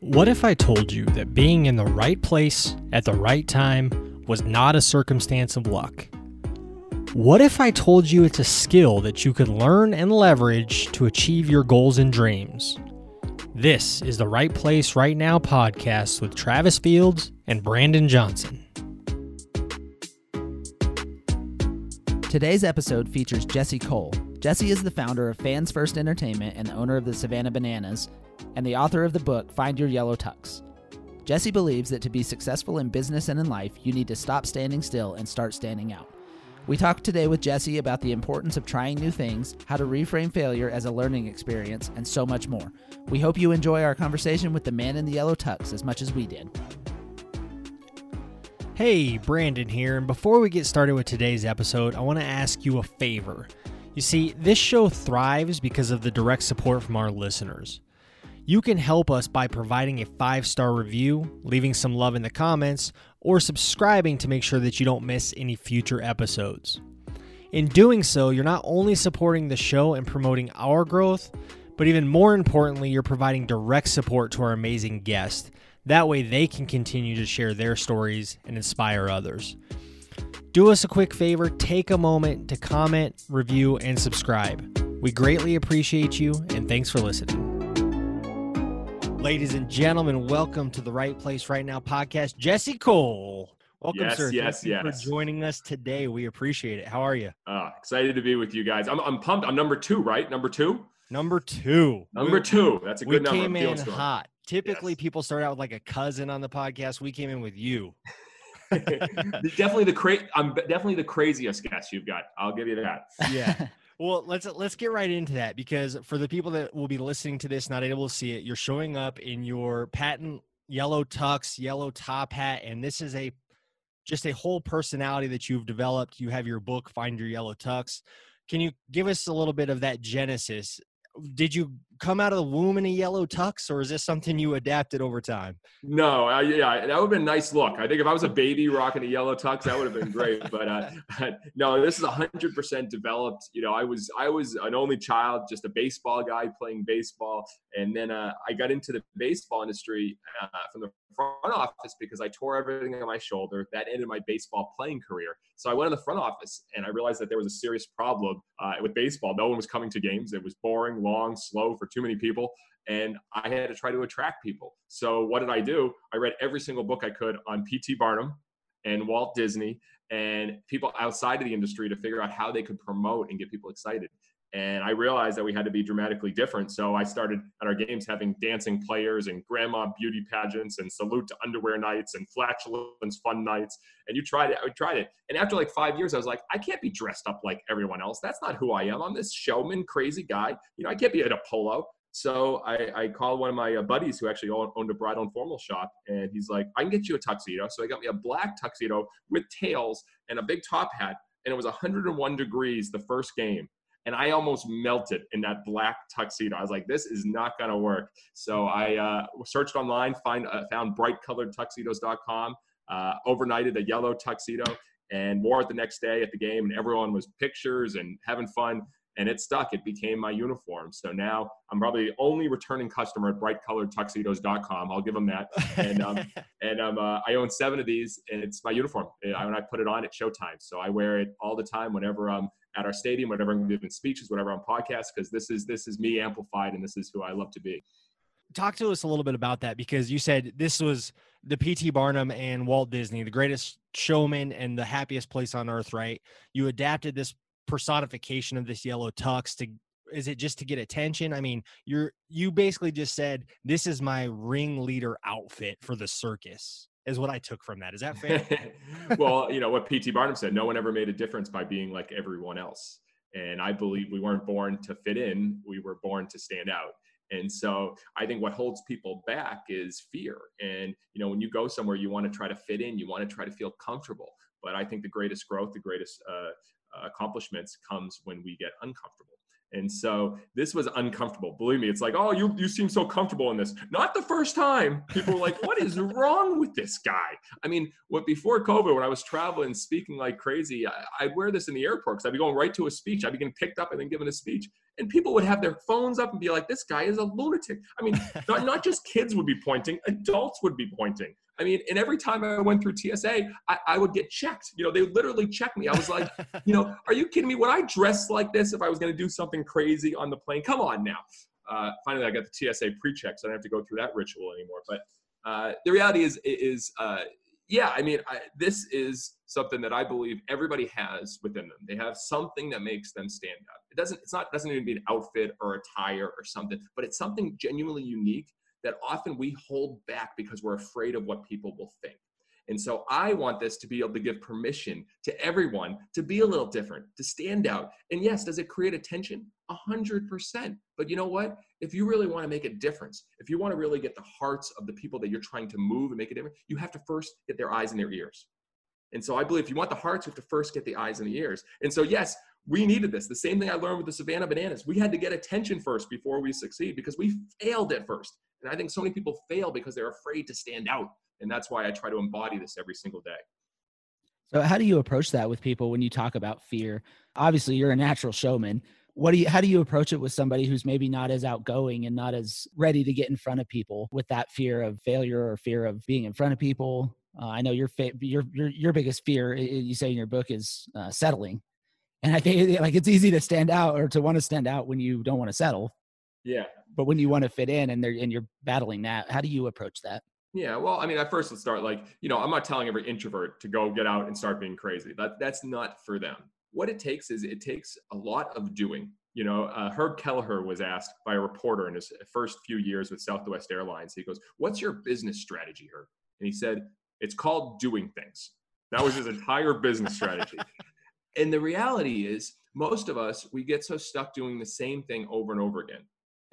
What if I told you that being in the right place at the right time was not a circumstance of luck? What if I told you it's a skill that you could learn and leverage to achieve your goals and dreams? This is the Right Place Right Now podcast with Travis Fields and Brandon Johnson. Today's episode features Jesse Cole. Jesse is the founder of Fans First Entertainment and the owner of the Savannah Bananas, and the author of the book Find Your Yellow Tux. Jesse believes that to be successful in business and in life, you need to stop standing still and start standing out. We talked today with Jesse about the importance of trying new things, how to reframe failure as a learning experience, and so much more. We hope you enjoy our conversation with the man in the yellow tux as much as we did. Hey, Brandon here, and before we get started with today's episode, I want to ask you a favor. You see, this show thrives because of the direct support from our listeners. You can help us by providing a five star review, leaving some love in the comments, or subscribing to make sure that you don't miss any future episodes. In doing so, you're not only supporting the show and promoting our growth, but even more importantly, you're providing direct support to our amazing guests. That way, they can continue to share their stories and inspire others. Do us a quick favor take a moment to comment, review, and subscribe. We greatly appreciate you, and thanks for listening. Ladies and gentlemen, welcome to the Right Place Right Now podcast. Jesse Cole. Welcome, yes, sir. Yes, Thank you yes. for joining us today. We appreciate it. How are you? Uh, excited to be with you guys. I'm, I'm pumped. I'm number two, right? Number two. Number two. Number We- two. That's a We good number. We came in strong. hot. Typically, Yes. people start out with like a cousin on the podcast. We came in with you. definitely the cra- I'm definitely the craziest guest you've got. I'll give you that. Yeah. Well, let's let's get right into that because for the people that will be listening to this, not able to see it, you're showing up in your patent yellow tux, yellow top hat, and this is a just a whole personality that you've developed. You have your book, Find Your Yellow Tux. Can you give us a little bit of that genesis? Did you come out of the womb in a yellow tux, or is this something you adapted over time? No, I, yeah, that would have been a nice look. I think if I was a baby rocking a yellow tux, that would have been great. But uh, no, this is hundred percent developed. You know, I was I was an only child, just a baseball guy playing baseball, and then uh, I got into the baseball industry uh, from the front office because I tore everything on my shoulder. That ended my baseball playing career. So I went in the front office, and I realized that there was a serious problem uh, with baseball. No one was coming to games. It was boring, long, slow for too many people and I had to try to attract people. So what did I do? I read every single book I could on P.T. Barnum and Walt Disney and people outside of the industry to figure out how they could promote and get people excited. And I realized that we had to be dramatically different. So I started at our games having dancing players and grandma beauty pageants and salute to underwear nights and flatulence fun nights. And you tried it. I tried it. And after like five years, I was like, I can't be dressed up like everyone else. That's not who I am. I'm this showman, crazy guy. You know, I can't be at a polo. So I, I called one of my uh, buddies who actually owned, a bridal and formal shop, and he's like, "I can get you a tuxedo." So he got me a black tuxedo with tails and a big top hat, and it was 101 degrees the first game, and I almost melted in that black tuxedo. I was like, "This is not gonna work." So I uh, searched online, find uh, found brightcoloredtuxedos.com, uh, overnighted a yellow tuxedo, and wore it the next day at the game, and everyone was pictures and having fun and it stuck. It became my uniform. So now I'm probably the only returning customer at brightcoloredtuxedos.com. I'll give them that. And um, and um, uh, I own seven of these, and it's my uniform. And I, when I put it on at showtime, so I wear it all the time whenever I'm at our stadium, whenever I'm giving speeches, whatever I'm podcasts, because this is this is me amplified, and this is who I love to be. talk to us a little bit about that because you said this was the PT Barnum and Walt Disney, the greatest showman and the happiest place on earth, right? You adapted this personification of this yellow tux to is it just to get attention? I mean, you're you basically just said this is my ringleader outfit for the circus. Is what I took from that. Is that fair? well, you know what P.T. Barnum said: no one ever made a difference by being like everyone else. And I believe we weren't born to fit in; we were born to stand out. And so I think what holds people back is fear. And you know, when you go somewhere, you want to try to fit in, you want to try to feel comfortable. But I think the greatest growth, the greatest uh, accomplishments comes when we get uncomfortable. And so this was uncomfortable. Believe me, it's like, oh, you you seem so comfortable in this. Not the first time. People were like, what is wrong with this guy? I mean, what before COVID, when I was traveling, speaking like crazy, I, I'd wear this in the airport because I'd be going right to a speech. I'd be getting picked up and then given a speech. And people would have their phones up and be like, "This guy is a lunatic." I mean, not, not just kids would be pointing; adults would be pointing. I mean, and every time I went through TSA, I, I would get checked. You know, they literally checked me. I was like, you know, are you kidding me? Would I dress like this if I was going to do something crazy on the plane? Come on now. Uh, finally, I got the TSA pre-check, so I don't have to go through that ritual anymore. But uh, the reality is, is uh, yeah, I mean, I, this is something that I believe everybody has within them. They have something that makes them stand out. It doesn't. It's not. Doesn't even be an outfit or a tire or something, but it's something genuinely unique that often we hold back because we're afraid of what people will think. And so I want this to be able to give permission to everyone to be a little different, to stand out. And yes, does it create attention? A hundred percent. But you know what? If you really want to make a difference, if you want to really get the hearts of the people that you're trying to move and make a difference, you have to first get their eyes and their ears. And so I believe if you want the hearts, you have to first get the eyes and the ears. And so yes, we needed this. The same thing I learned with the Savannah Bananas. We had to get attention first before we succeed because we failed at first. And I think so many people fail because they're afraid to stand out. And that's why I try to embody this every single day. So how do you approach that with people when you talk about fear? Obviously, you're a natural showman. What do you how do you approach it with somebody who's maybe not as outgoing and not as ready to get in front of people with that fear of failure or fear of being in front of people? Uh, I know your, fa- your your your biggest fear you say in your book is uh, settling, and I think like it's easy to stand out or to want to stand out when you don't want to settle. Yeah. But when you want to fit in and they're and you're battling that, how do you approach that? Yeah, well, I mean, at first, let's start like, you know, I'm not telling every introvert to go get out and start being crazy. That that's not for them. What it takes is it takes a lot of doing. You know, uh, Herb Kelleher was asked by a reporter in his first few years with Southwest Airlines. He goes, "What's your business strategy, Herb?" And he said, "It's called doing things." That was his entire business strategy. and the reality is, most of us we get so stuck doing the same thing over and over again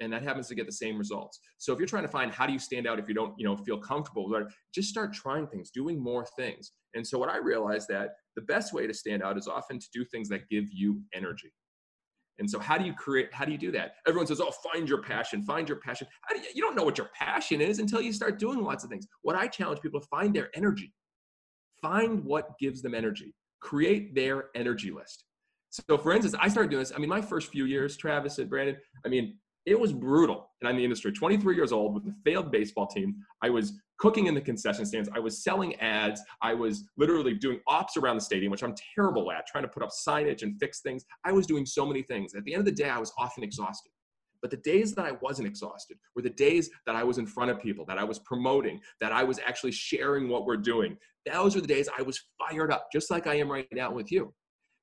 and that happens to get the same results. So if you're trying to find how do you stand out if you don't, you know, feel comfortable, just start trying things, doing more things. And so what I realized that the best way to stand out is often to do things that give you energy. And so how do you create how do you do that? Everyone says, "Oh, find your passion, find your passion." Do you, you don't know what your passion is until you start doing lots of things. What I challenge people to find their energy. Find what gives them energy. Create their energy list. So, for instance, I started doing this. I mean, my first few years, Travis and Brandon, I mean, it was brutal. And I'm in the industry, 23 years old with a failed baseball team. I was cooking in the concession stands. I was selling ads. I was literally doing ops around the stadium, which I'm terrible at, trying to put up signage and fix things. I was doing so many things. At the end of the day, I was often exhausted. But the days that I wasn't exhausted were the days that I was in front of people, that I was promoting, that I was actually sharing what we're doing. Those are the days I was fired up, just like I am right now with you.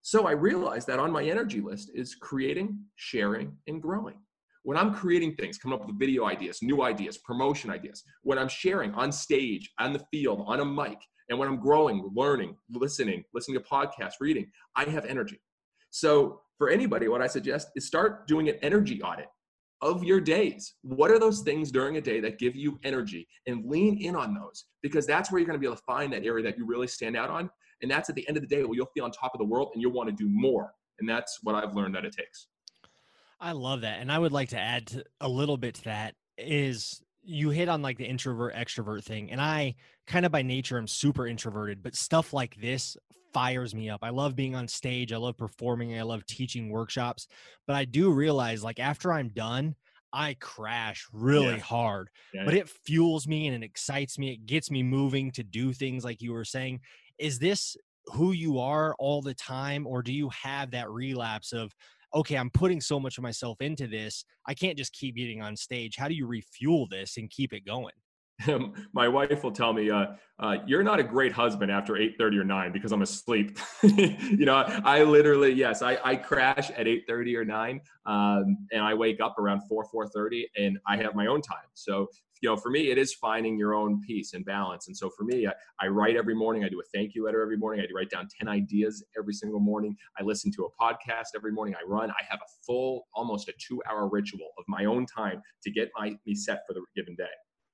So I realized that on my energy list is creating, sharing, and growing when I'm creating things, coming up with video ideas, new ideas, promotion ideas, when I'm sharing on stage, on the field, on a mic, and when I'm growing, learning, listening, listening to podcasts, reading, I have energy. So for anybody, what I suggest is start doing an energy audit of your days. What are those things during a day that give you energy and lean in on those because that's where you're going to be able to find that area that you really stand out on. And that's at the end of the day where you'll feel on top of the world and you'll want to do more. And that's what I've learned that it takes. I love that. And I would like to add to, a little bit to that is you hit on like the introvert extrovert thing. And I kind of by nature am super introverted, but stuff like this fires me up. I love being on stage. I love performing. I love teaching workshops. But I do realize like after I'm done, I crash really yeah. hard. Yeah, but yeah. it fuels me and it excites me. It gets me moving to do things like you were saying. Is this who you are all the time? Or do you have that relapse of, okay, I'm putting so much of myself into this. I can't just keep getting on stage. How do you refuel this and keep it going? my wife will tell me, uh, uh, "You're not a great husband after 8:30 or 9 because I'm asleep." you know, I literally, yes, I, I crash at 8:30 or 9, um, and I wake up around 4 4:30, and I have my own time. So you know, for me, it is finding your own peace and balance. And so for me, I, I, write every morning. I do a thank you letter every morning. I write down 10 ideas every single morning. I listen to a podcast every morning. I run. I have a full, almost a two hour ritual of my own time to get my, me set for the given day.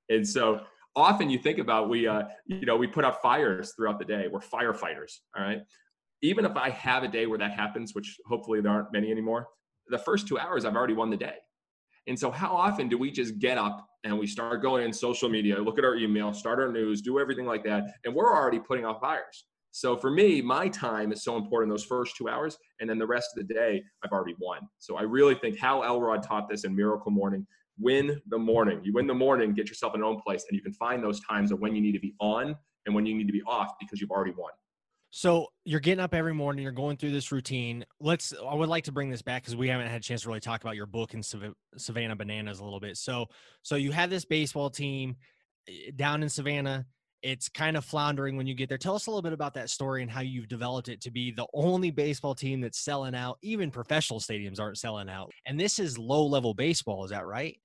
And so often you think about we, uh, you know, we put out fires throughout the day. We're firefighters. All right. Even if I have a day where that happens, which hopefully there aren't many anymore, the first two hours I've already won the day. And so, how often do we just get up and we start going in social media, look at our email, start our news, do everything like that, and we're already putting off fires? So for me, my time is so important those first two hours, and then the rest of the day, I've already won. So I really think Hal Elrod taught this in Miracle Morning. Win the morning. You win the morning, get yourself in your own place, and you can find those times of when you need to be on and when you need to be off because you've already won. So you're getting up every morning, you're going through this routine. Let's I would like to bring this back because we haven't had a chance to really talk about your book and Savannah Bananas a little bit. So so you have this baseball team eh, down in Savannah. It's kind of floundering when you get there. Tell us a little bit about that story and how you've developed it to be the only baseball team that's selling out. Even professional stadiums aren't selling out. And this is low level baseball, is that right?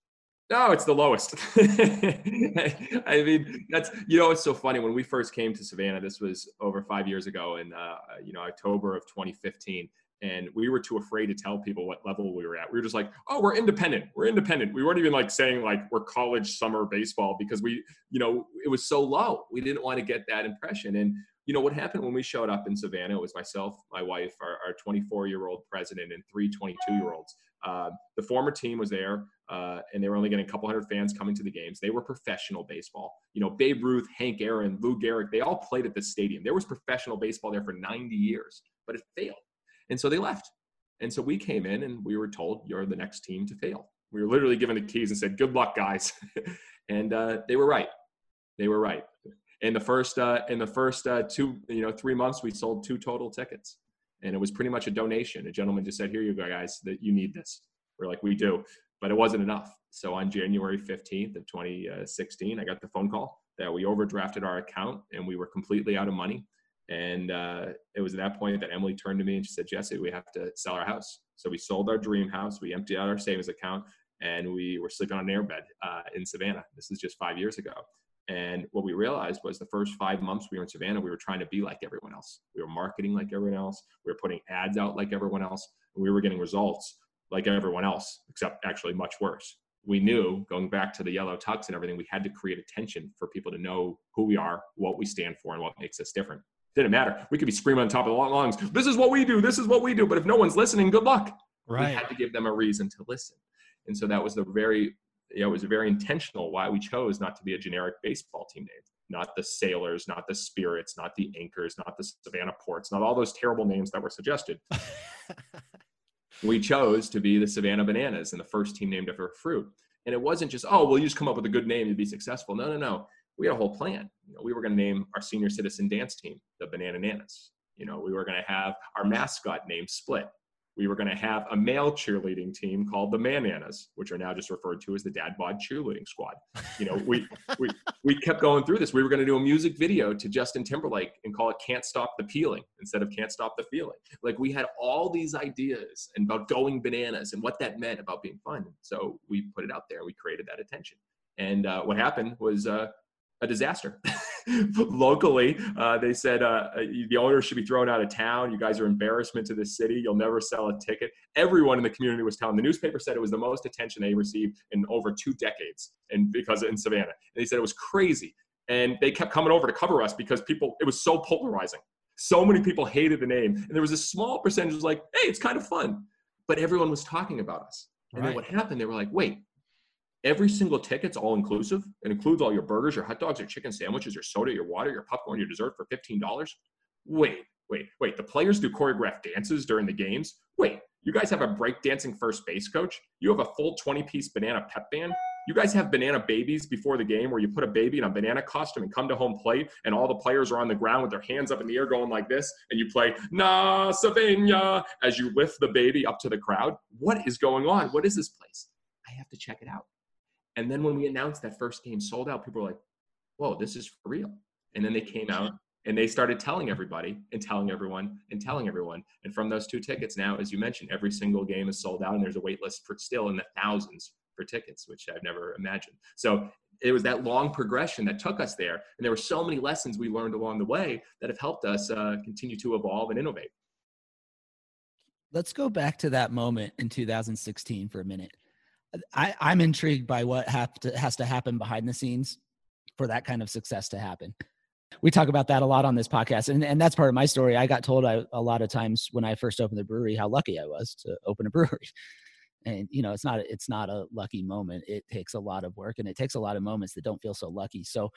No, it's the lowest. I mean, that's you know, it's so funny. When we first came to Savannah, this was over five years ago, in uh, you know October of 2015, and we were too afraid to tell people what level we were at. We were just like, "Oh, we're independent. We're independent." We weren't even like saying like we're college summer baseball because we, you know, it was so low. We didn't want to get that impression. And you know what happened when we showed up in Savannah? It was myself, my wife, our, our 24 year old president, and three 22 year olds. Uh, the former team was there uh, and they were only getting a couple hundred fans coming to the games. They were professional baseball. You know, Babe Ruth, Hank Aaron, Lou Gehrig, they all played at this stadium. There was professional baseball there for 90 years, but it failed. And so they left. And so we came in and we were told, you're the next team to fail. We were literally given the keys and said, good luck, guys. and uh, they were right. They were right. In the first, uh, in the first uh, two, you know, three months, we sold two total tickets. And it was pretty much a donation. A gentleman just said, here you go, guys, that you need this. We're like, we do but it wasn't enough. So on January 15th of 2016, I got the phone call that we overdrafted our account and we were completely out of money. And uh, it was at that point that Emily turned to me and she said, Jesse, we have to sell our house. So we sold our dream house, we emptied out our savings account, and we were sleeping on an airbed uh, in Savannah. This is just five years ago. And what we realized was the first five months we were in Savannah, we were trying to be like everyone else. We were marketing like everyone else. We were putting ads out like everyone else. And we were getting results like everyone else, except actually much worse. We knew going back to the yellow tux and everything, we had to create attention for people to know who we are, what we stand for, and what makes us different. Didn't matter. We could be screaming on top of the lungs, this is what we do, this is what we do. But if no one's listening, good luck. Right. We had to give them a reason to listen. And so that was the very, you know, it was very intentional why we chose not to be a generic baseball team name. Not the Sailors, not the Spirits, not the Anchors, not the Savannah Ports, not all those terrible names that were suggested. we chose to be the Savannah Bananas and the first team named after a fruit. And it wasn't just, oh, well, you just come up with a good name to be successful. No, no, no. We had a whole plan. You know, we were going to name our senior citizen dance team the Banana Nanas. You know, we were going to have our mascot named Split we were going to have a male cheerleading team called the Mananas, which are now just referred to as the Dad Bod Cheerleading Squad. You know, we we we kept going through this. We were going to do a music video to Justin Timberlake and call it "Can't Stop the Peeling" instead of "Can't Stop the Feeling." Like we had all these ideas and about going bananas and what that meant about being fun. So we put it out there. We created that attention. And uh, what happened was uh, a disaster. Locally, uh, they said uh, uh the owner should be thrown out of town. You guys are embarrassment to the city. You'll never sell a ticket. Everyone in the community was telling. The newspaper said it was the most attention they received in over two decades, and because in Savannah, and they said it was crazy. And they kept coming over to cover us because people. It was so polarizing. So many people hated the name, and there was a small percentage was like, "Hey, it's kind of fun," but everyone was talking about us. And right. then what happened? They were like, "Wait, every single ticket's all inclusive. It includes all your burgers, your hot dogs, your chicken sandwiches, your soda, your water, your popcorn, your dessert for $15. Wait, wait, wait. The players do choreographed dances during the games? Wait, you guys have a breakdancing first base coach? You have a full 20 piece banana pep band? You guys have banana babies before the game where you put a baby in a banana costume and come to home plate and all the players are on the ground with their hands up in the air going like this and you play Na Savannah as you lift the baby up to the crowd? What is going on? What is this place? I have to check it out. And then when we announced that first game sold out, people were like, whoa, this is for real. And then they came out and they started telling everybody and telling everyone and telling everyone. And from those two tickets now, as you mentioned, every single game is sold out and there's a wait list for still in the thousands for tickets, which I've never imagined. So it was that long progression that took us there. And there were so many lessons we learned along the way that have helped us uh, continue to evolve and innovate. Let's go back to that moment in 2016 for a minute. I, I'm intrigued by what have to, has to happen behind the scenes for that kind of success to happen. We talk about that a lot on this podcast, and, and that's part of my story. I got told I, a lot of times when I first opened the brewery how lucky I was to open a brewery, and you know it's not it's not a lucky moment. It takes a lot of work, and it takes a lot of moments that don't feel so lucky. So,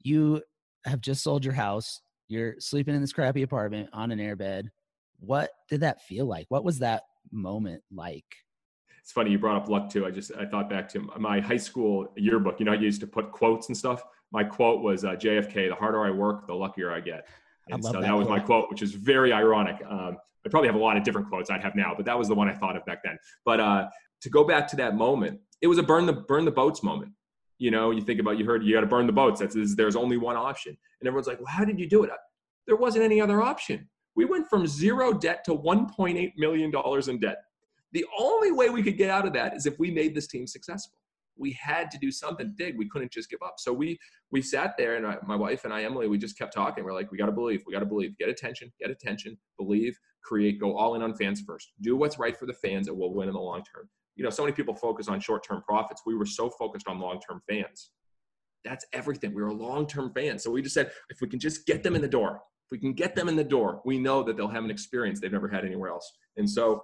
you have just sold your house. You're sleeping in this crappy apartment on an airbed. What did that feel like? What was that moment like? It's funny you brought up luck too. I just I thought back to my high school yearbook. You know, I used to put quotes and stuff. My quote was uh, JFK: "The harder I work, the luckier I get." And so that, that was quote. my quote, which is very ironic. Um, I probably have a lot of different quotes I'd have now, but that was the one I thought of back then. But uh, to go back to that moment, it was a burn the burn the boats moment. You know, you think about you heard you got to burn the boats. That's there's only one option, and everyone's like, "Well, how did you do it?" There wasn't any other option. We went from zero debt to 1.8 million dollars in debt. The only way we could get out of that is if we made this team successful. We had to do something big. We couldn't just give up. So we we sat there, and I, my wife and I, Emily, we just kept talking. We're like, we got to believe. We got to believe. Get attention. Get attention. Believe. Create. Go all in on fans first. Do what's right for the fans, and we'll win in the long term you know, so many people focus on short-term profits. We were so focused on long-term fans. That's everything. We were long-term fans. So we just said, if we can just get them in the door, if we can get them in the door, we know that they'll have an experience they've never had anywhere else. And so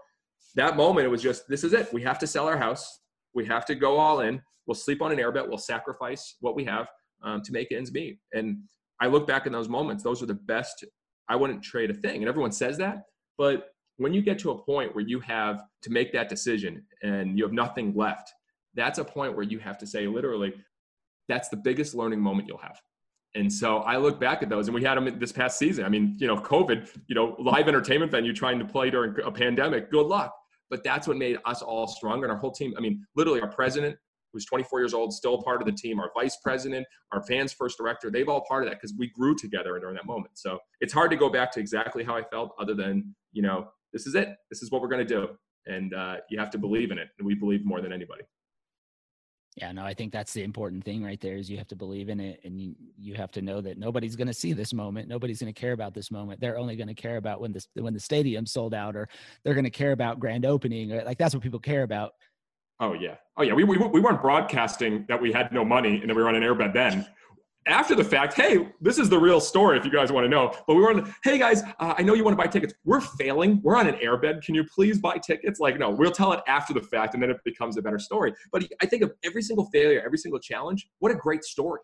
that moment, it was just, this is it. We have to sell our house. We have to go all in. We'll sleep on an airbed. We'll sacrifice what we have um, to make ends meet. And I look back in those moments. Those are the best. I wouldn't trade a thing. And everyone says that, but when you get to a point where you have to make that decision and you have nothing left, that's a point where you have to say, literally, that's the biggest learning moment you'll have. And so I look back at those, and we had them this past season. I mean, you know, COVID, you know, live entertainment venue trying to play during a pandemic. Good luck. But that's what made us all stronger and our whole team. I mean, literally, our president, who's 24 years old, still part of the team, our vice president, our fans first director, they've all part of that because we grew together during that moment. So it's hard to go back to exactly how I felt, other than, you know, this is it. This is what we're going to do. And uh, you have to believe in it. And we believe more than anybody. Yeah, no, I think that's the important thing right there is you have to believe in it and you, you have to know that nobody's going to see this moment. Nobody's going to care about this moment. They're only going to care about when this when the stadium sold out or they're going to care about grand opening or like that's what people care about. Oh yeah. Oh yeah. We, we, we weren't broadcasting that we had no money and that we were on an airbed then after the fact, hey, this is the real story if you guys want to know. But we were on, hey guys, uh, I know you want to buy tickets. We're failing. We're on an airbed. Can you please buy tickets? Like, no, we'll tell it after the fact and then it becomes a better story. But I think of every single failure, every single challenge, what a great story.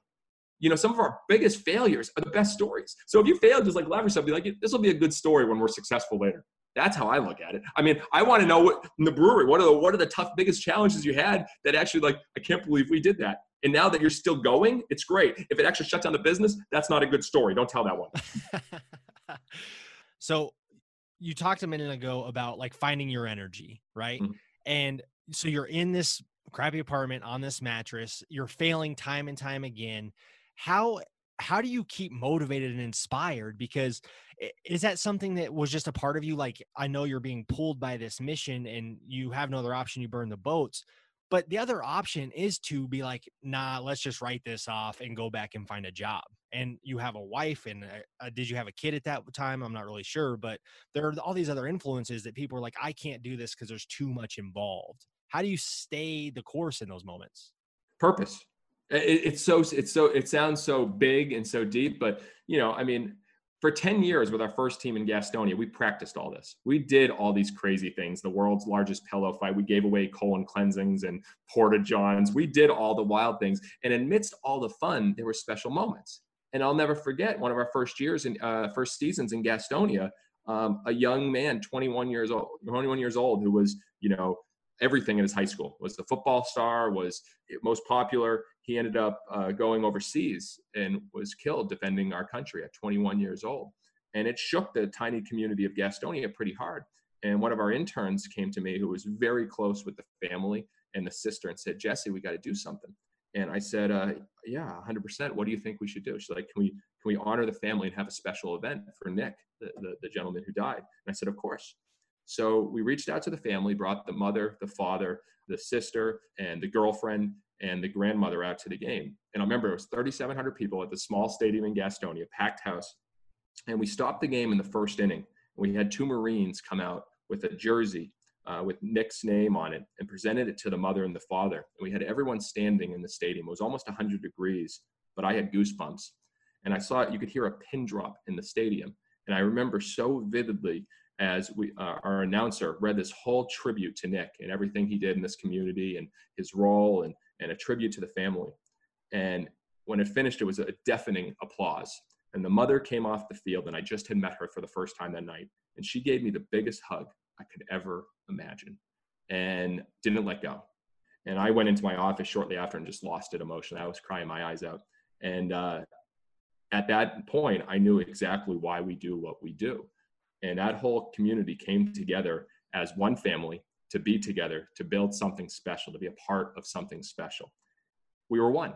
You know, some of our biggest failures are the best stories. So if you fail, just like laugh yourself, be like, this will be a good story when we're successful later. That's how I look at it. I mean, I want to know what in the brewery, what are the what are the tough biggest challenges you had that actually like I can't believe we did that. And now that you're still going, it's great. If it actually shuts down the business, that's not a good story. Don't tell that one. so you talked a minute ago about like finding your energy, right? Mm-hmm. And so you're in this crappy apartment on this mattress, you're failing time and time again. How how do you keep motivated and inspired because is that something that was just a part of you like i know you're being pulled by this mission and you have no other option you burn the boats but the other option is to be like, nah, let's just write this off and go back and find a job. And you have a wife, and uh, uh, did you have a kid at that time? I'm not really sure, but there are all these other influences that people are like, I can't do this because there's too much involved. How do you stay the course in those moments? Purpose. It, it's so it's so it sounds so big and so deep, but you know, I mean, for 10 years with our first team in Gastonia, we practiced all this. We did all these crazy things. The world's largest pillow fight. We gave away colon cleansings and porta johns. We did all the wild things. And amidst all the fun, there were special moments. And I'll never forget one of our first years in uh, first seasons in Gastonia. Um, a young man, 21 years old, 21 years old, who was, you know, everything in his high school. Was the football star was most popular. He ended up uh, going overseas and was killed defending our country at 21 years old. And it shook the tiny community of gastonia pretty hard. And one of our interns came to me who was very close with the family and the sister and said jesse we got to do something. And i said uh, yeah 100% what do you think we should do? She's like can we can we honor the family and have a special event for nick the, the, the gentleman who died? And i said of course so we reached out to the family, brought the mother, the father, the sister, and the girlfriend and the grandmother out to the game. And I remember it was 3,700 people at the small stadium in Gastonia, packed house. And we stopped the game in the first inning. We had two Marines come out with a jersey uh, with Nick's name on it and presented it to the mother and the father. And we had everyone standing in the stadium. It was almost 100 degrees, but I had goosebumps. And I saw it, you could hear a pin drop in the stadium. And I remember so vividly as we uh, our announcer read this whole tribute to Nick and everything he did in this community and his role and and a tribute to the family. And when it finished, it was a deafening applause. And the mother came off the field, and I just had met her for the first time that night. And she gave me the biggest hug I could ever imagine and didn't let go. And I went into my office shortly after and just lost it emotionally. I was crying my eyes out. And uh, at that point, I knew exactly why we do what we do. And that whole community came together as one family to be together, to build something special, to be a part of something special. We were one.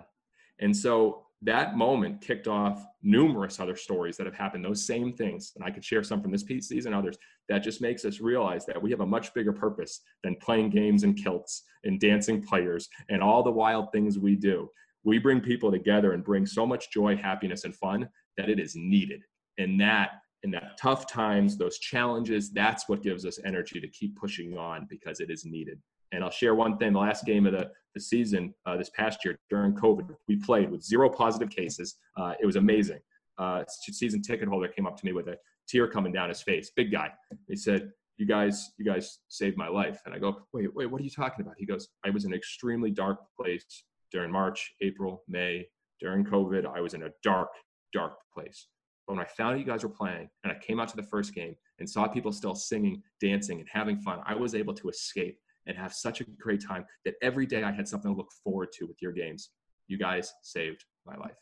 And so that moment kicked off numerous other stories that have happened, those same things. And I could share some from this piece, these and others that just makes us realize that we have a much bigger purpose than playing games and kilts and dancing players and all the wild things we do. We bring people together and bring so much joy, happiness, and fun that it is needed. And that in that tough times, those challenges, that's what gives us energy to keep pushing on because it is needed. And I'll share one thing: the last game of the, the season uh, this past year during COVID, we played with zero positive cases. Uh, it was amazing. Uh, season ticket holder came up to me with a tear coming down his face. Big guy. He said, "You guys, you guys saved my life." And I go, "Wait, wait, what are you talking about?" He goes, "I was in an extremely dark place during March, April, May during COVID. I was in a dark, dark place." But when I found out you guys were playing and I came out to the first game and saw people still singing, dancing, and having fun, I was able to escape and have such a great time that every day I had something to look forward to with your games. You guys saved my life.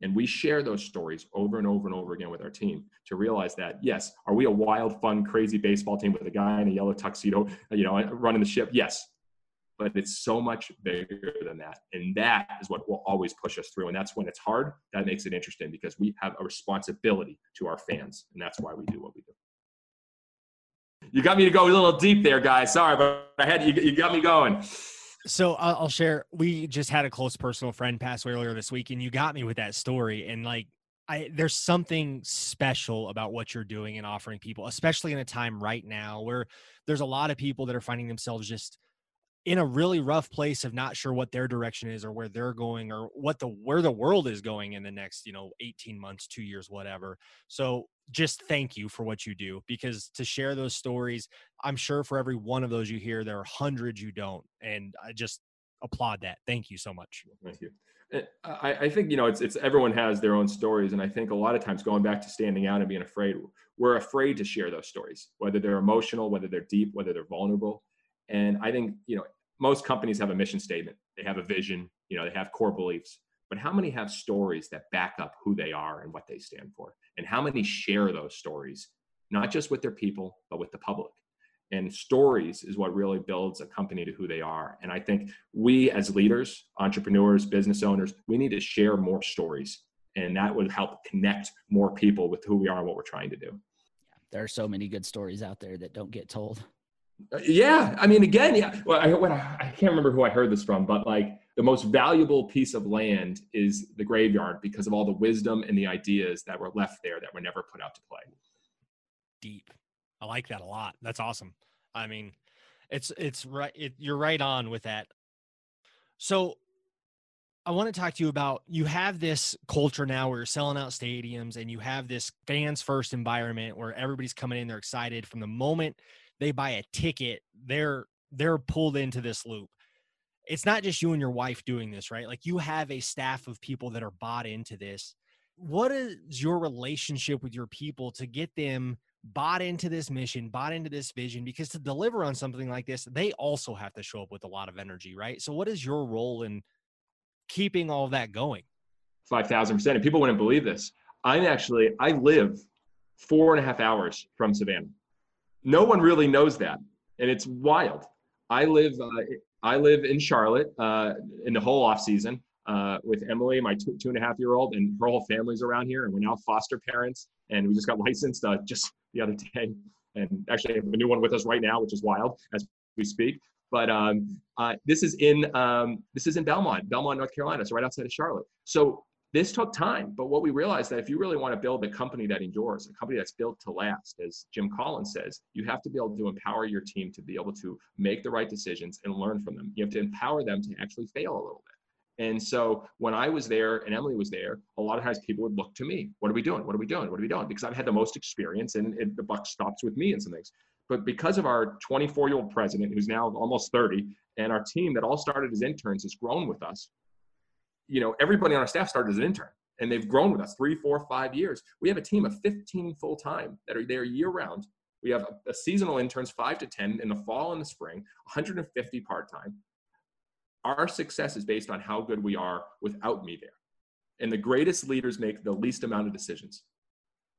And we share those stories over and over and over again with our team to realize that, yes, are we a wild, fun, crazy baseball team with a guy in a yellow tuxedo, you know, running the ship? Yes. But it's so much bigger than that. And that is what will always push us through. And that's when it's hard. That makes it interesting because we have a responsibility to our fans. And that's why we do what we do. You got me to go a little deep there, guys. Sorry, but I had you, you got me going. So I'll share. We just had a close personal friend pass away earlier this week, and you got me with that story. And like, I there's something special about what you're doing and offering people, especially in a time right now where there's a lot of people that are finding themselves just in a really rough place of not sure what their direction is or where they're going or what the where the world is going in the next you know 18 months 2 years whatever. So just thank you for what you do because to share those stories i'm sure for every one of those you hear there are hundreds you don't and i just applaud that. Thank you so much. Thank you. Eh, I, I think you know it's it's everyone has their own stories and i think a lot of times going back to standing out and being afraid we're afraid to share those stories whether they're emotional whether they're deep whether they're vulnerable. And i think you know most companies have a mission statement. They have a vision you know they have core beliefs. But how many have stories that back up who they are and what they stand for? And how many share those stories not just with their people but with the public? And stories is what really builds a company to who they are. And i think we as leaders entrepreneurs business owners we need to share more stories. And that would help connect more people with who we are and what we're trying to do. Yeah, there are so many good stories out there that don't get told Uh, yeah, I mean, again, yeah. Well, I, I, I can't remember who I heard this from, but like the most valuable piece of land is the graveyard because of all the wisdom and the ideas that were left there that were never put out to play. Deep. I like that a lot. That's awesome. I mean, it's it's right. It, you're right on with that. So, I want to talk to you about you have this culture now where you're selling out stadiums and you have this fans first environment where everybody's coming in, they're excited from the moment they buy a ticket, they're they're pulled into this loop. It's not just you and your wife doing this, right? Like you have a staff of people that are bought into this. What is your relationship with your people to get them bought into this mission, bought into this vision? Because to deliver on something like this, they also have to show up with a lot of energy, right? So, what is your role in keeping all that going? 5,000%. And people wouldn't believe this. I'm actually, I live four and a half hours from Savannah no one really knows that, and it's wild. I live uh, I live in Charlotte uh, in the whole off season uh, with Emily, my two, two and a half year old, and her whole family's around here, and we're now foster parents, and we just got licensed uh, just the other day, and actually have a new one with us right now, which is wild as we speak. But um, uh, this is in um, this is in Belmont, Belmont, North Carolina, so right outside of Charlotte. So this took time, but what we realized that if you really want to build a company that endures, a company that's built to last, as Jim Collins says, you have to be able to empower your team to be able to make the right decisions and learn from them. You have to empower them to actually fail a little bit. And so when I was there and Emily was there, a lot of times people would look to me. What are we doing? What are we doing? What are we doing? Because I've had the most experience and, and the buck stops with me in some things. But because of our 24 year old president, who's now almost 30, and our team that all started as interns has grown with us, you know, everybody on our staff started as an intern. and they've grown with us three, four, five years. We have a team of 15 full time that are there year round. We have a, a seasonal interns, five to 10 in the fall and the spring, 150 part time. Our success is based on how good we are without me there. And the greatest leaders make the least amount of decisions.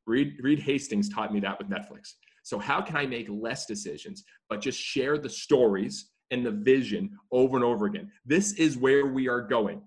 Reed, Reed Hastings taught me that with Netflix. So, how can I make less decisions, but just share the stories and the vision over and over again? This is where we are going.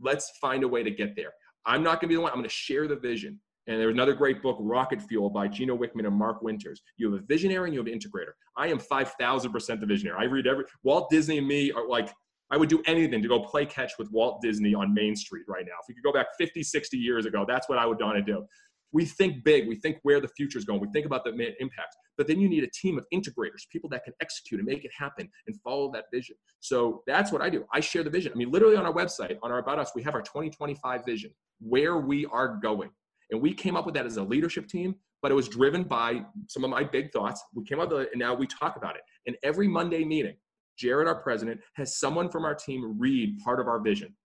Let's find a way to get there. I'm not going to be the one, I'm going to share the vision. And there's another great book, Rocket Fuel by Gino Wickman and Mark Winters. You have a visionary and you have an integrator. I am 5,000% the visionary. I read every, Walt Disney and me are like, I would do anything to go play catch with Walt Disney on Main Street right now. If we could go back 50, 60 years ago, that's what I would want to do. We think big. We think where the future is going. We think about the impact. But then you need a team of integrators, people that can execute and make it happen and follow that vision. So that's what I do. I share the vision. I mean, literally on our website, on our About Us, we have our 2025 vision, where we are going. And we came up with that as a leadership team, but it was driven by some of my big thoughts. We came up with it, and now we talk about it. And every Monday meeting, Jared, our president, has someone from our team read part of our vision,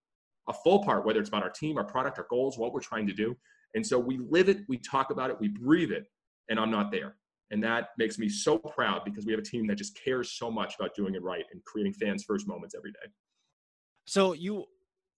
a full part, whether it's about our team, our product, our goals, what we're trying to do. And so we live it, we talk about it, we breathe it, and I'm not there. And that makes me so proud because we have a team that just cares so much about doing it right and creating fans' first moments every day. So you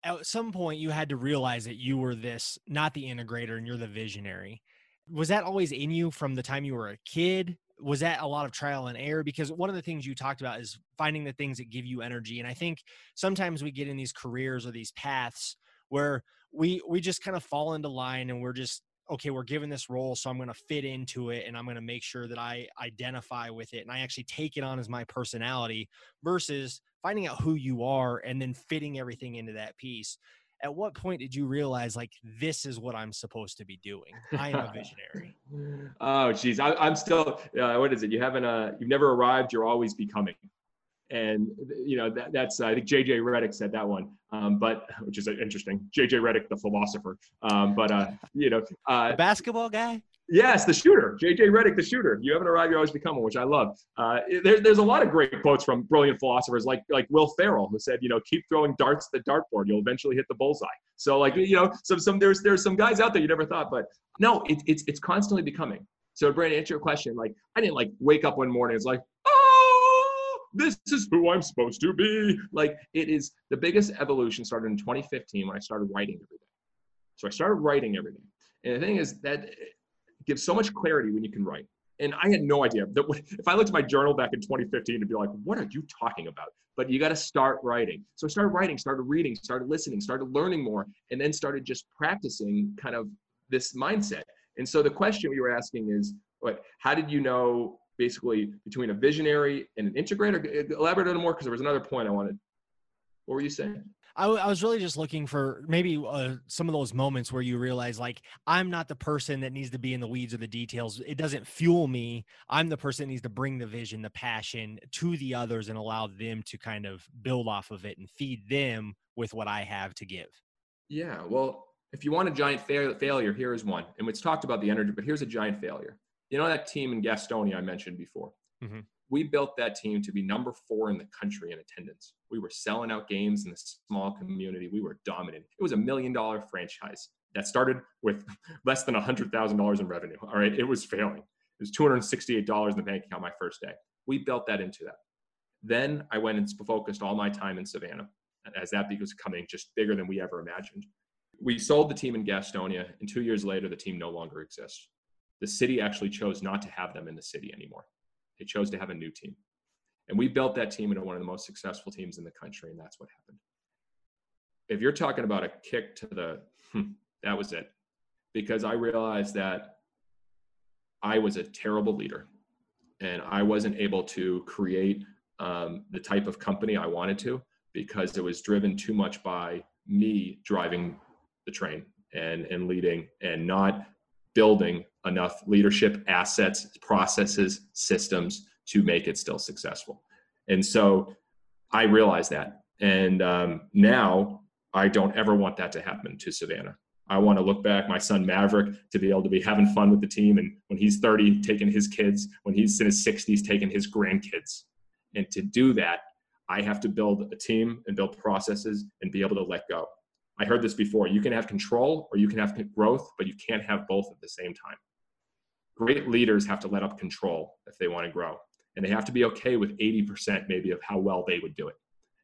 at some point you had to realize that you were this not the integrator and you're the visionary was that always in you from the time you were a kid was that a lot of trial and error because one of the things you talked about is finding the things that give you energy and i think sometimes we get in these careers or these paths where we we just kind of fall into line and we're just okay we're given this role so i'm going to fit into it and i'm going to make sure that i identify with it and i actually take it on as my personality versus finding out who you are and then fitting everything into that piece. At what point did you realize like this is what i'm supposed to be doing? I am a visionary. Oh geez I, am still uh, what is it? You haven't uh you've never arrived you're always becoming and you know that, that's I think JJ Redick said that one, um, but which is interesting. JJ Redick, the philosopher, um, but uh, you know, uh, basketball guy. Yes, the shooter, JJ Redick, the shooter. You haven't arrived, you're always become one, which I love. Uh, there, there's a lot of great quotes from brilliant philosophers like like Will Ferrell, who said, you know, keep throwing darts at the dartboard, you'll eventually hit the bullseye. So like you know, some some there's there's some guys out there you never thought, but no, it, it's it's constantly becoming. So Brandon, answer your question. Like I didn't like wake up one morning. It's like this is who I'm supposed to be. Like it is the biggest evolution started in 2015 when I started writing every day. So I started writing every day. And the thing is that gives so much clarity when you can write. And I had no idea that if I looked at my journal back in 2015 to be like, what are you talking about? But you got to start writing. So I started writing, started reading, started listening, started learning more, and then started just practicing kind of this mindset. And so the question we were asking is, what? How did you know basically between a visionary and an integrator? Elaborate a little more because there was another point I wanted. What were you saying? I, w- I was really just looking for maybe uh, some of those moments where you realize like i'm not the person that needs to be in the weeds or the details it doesn't fuel me i'm the person that needs to bring the vision the passion to the others and allow them to kind of build off of it and feed them with what i have to give yeah well if you want a giant fail- failure here is one and it's talked about the energy but here's a giant failure you know that team in Gastonia I mentioned before? Mm-hmm. We built that team to be number four in the country in attendance. We were selling out games in the small community. We were dominant. It was a million dollar franchise that started with less than $100,000 in revenue. All right. It was failing. It was $268 in the bank account my first day. We built that into that. Then I went and focused all my time in Savannah as that was becoming just bigger than we ever imagined. We sold the team in Gastonia, and two years later, the team no longer exists the city actually chose not to have them in the city anymore. They chose to have a new team. And we built that team into one of the most successful teams in the country, and that's what happened. If you're talking about a kick to the, hmm, that was it. Because I realized that I was a terrible leader and I wasn't able to create um, the type of company I wanted to because it was driven too much by me driving the train and, and leading and not building enough leadership assets, processes, systems to make it still successful. And so I realize that. And um, now I don't ever want that to happen to Savannah. I want to look back, my son Maverick, to be able to be having fun with the team. And when he's 30, taking his kids, when he's in his 60s, taking his grandkids. And to do that, I have to build a team and build processes and be able to let go. I heard this before. You can have control or you can have growth, but you can't have both at the same time. Great leaders have to let up control if they want to grow. And they have to be okay with 80% maybe of how well they would do it.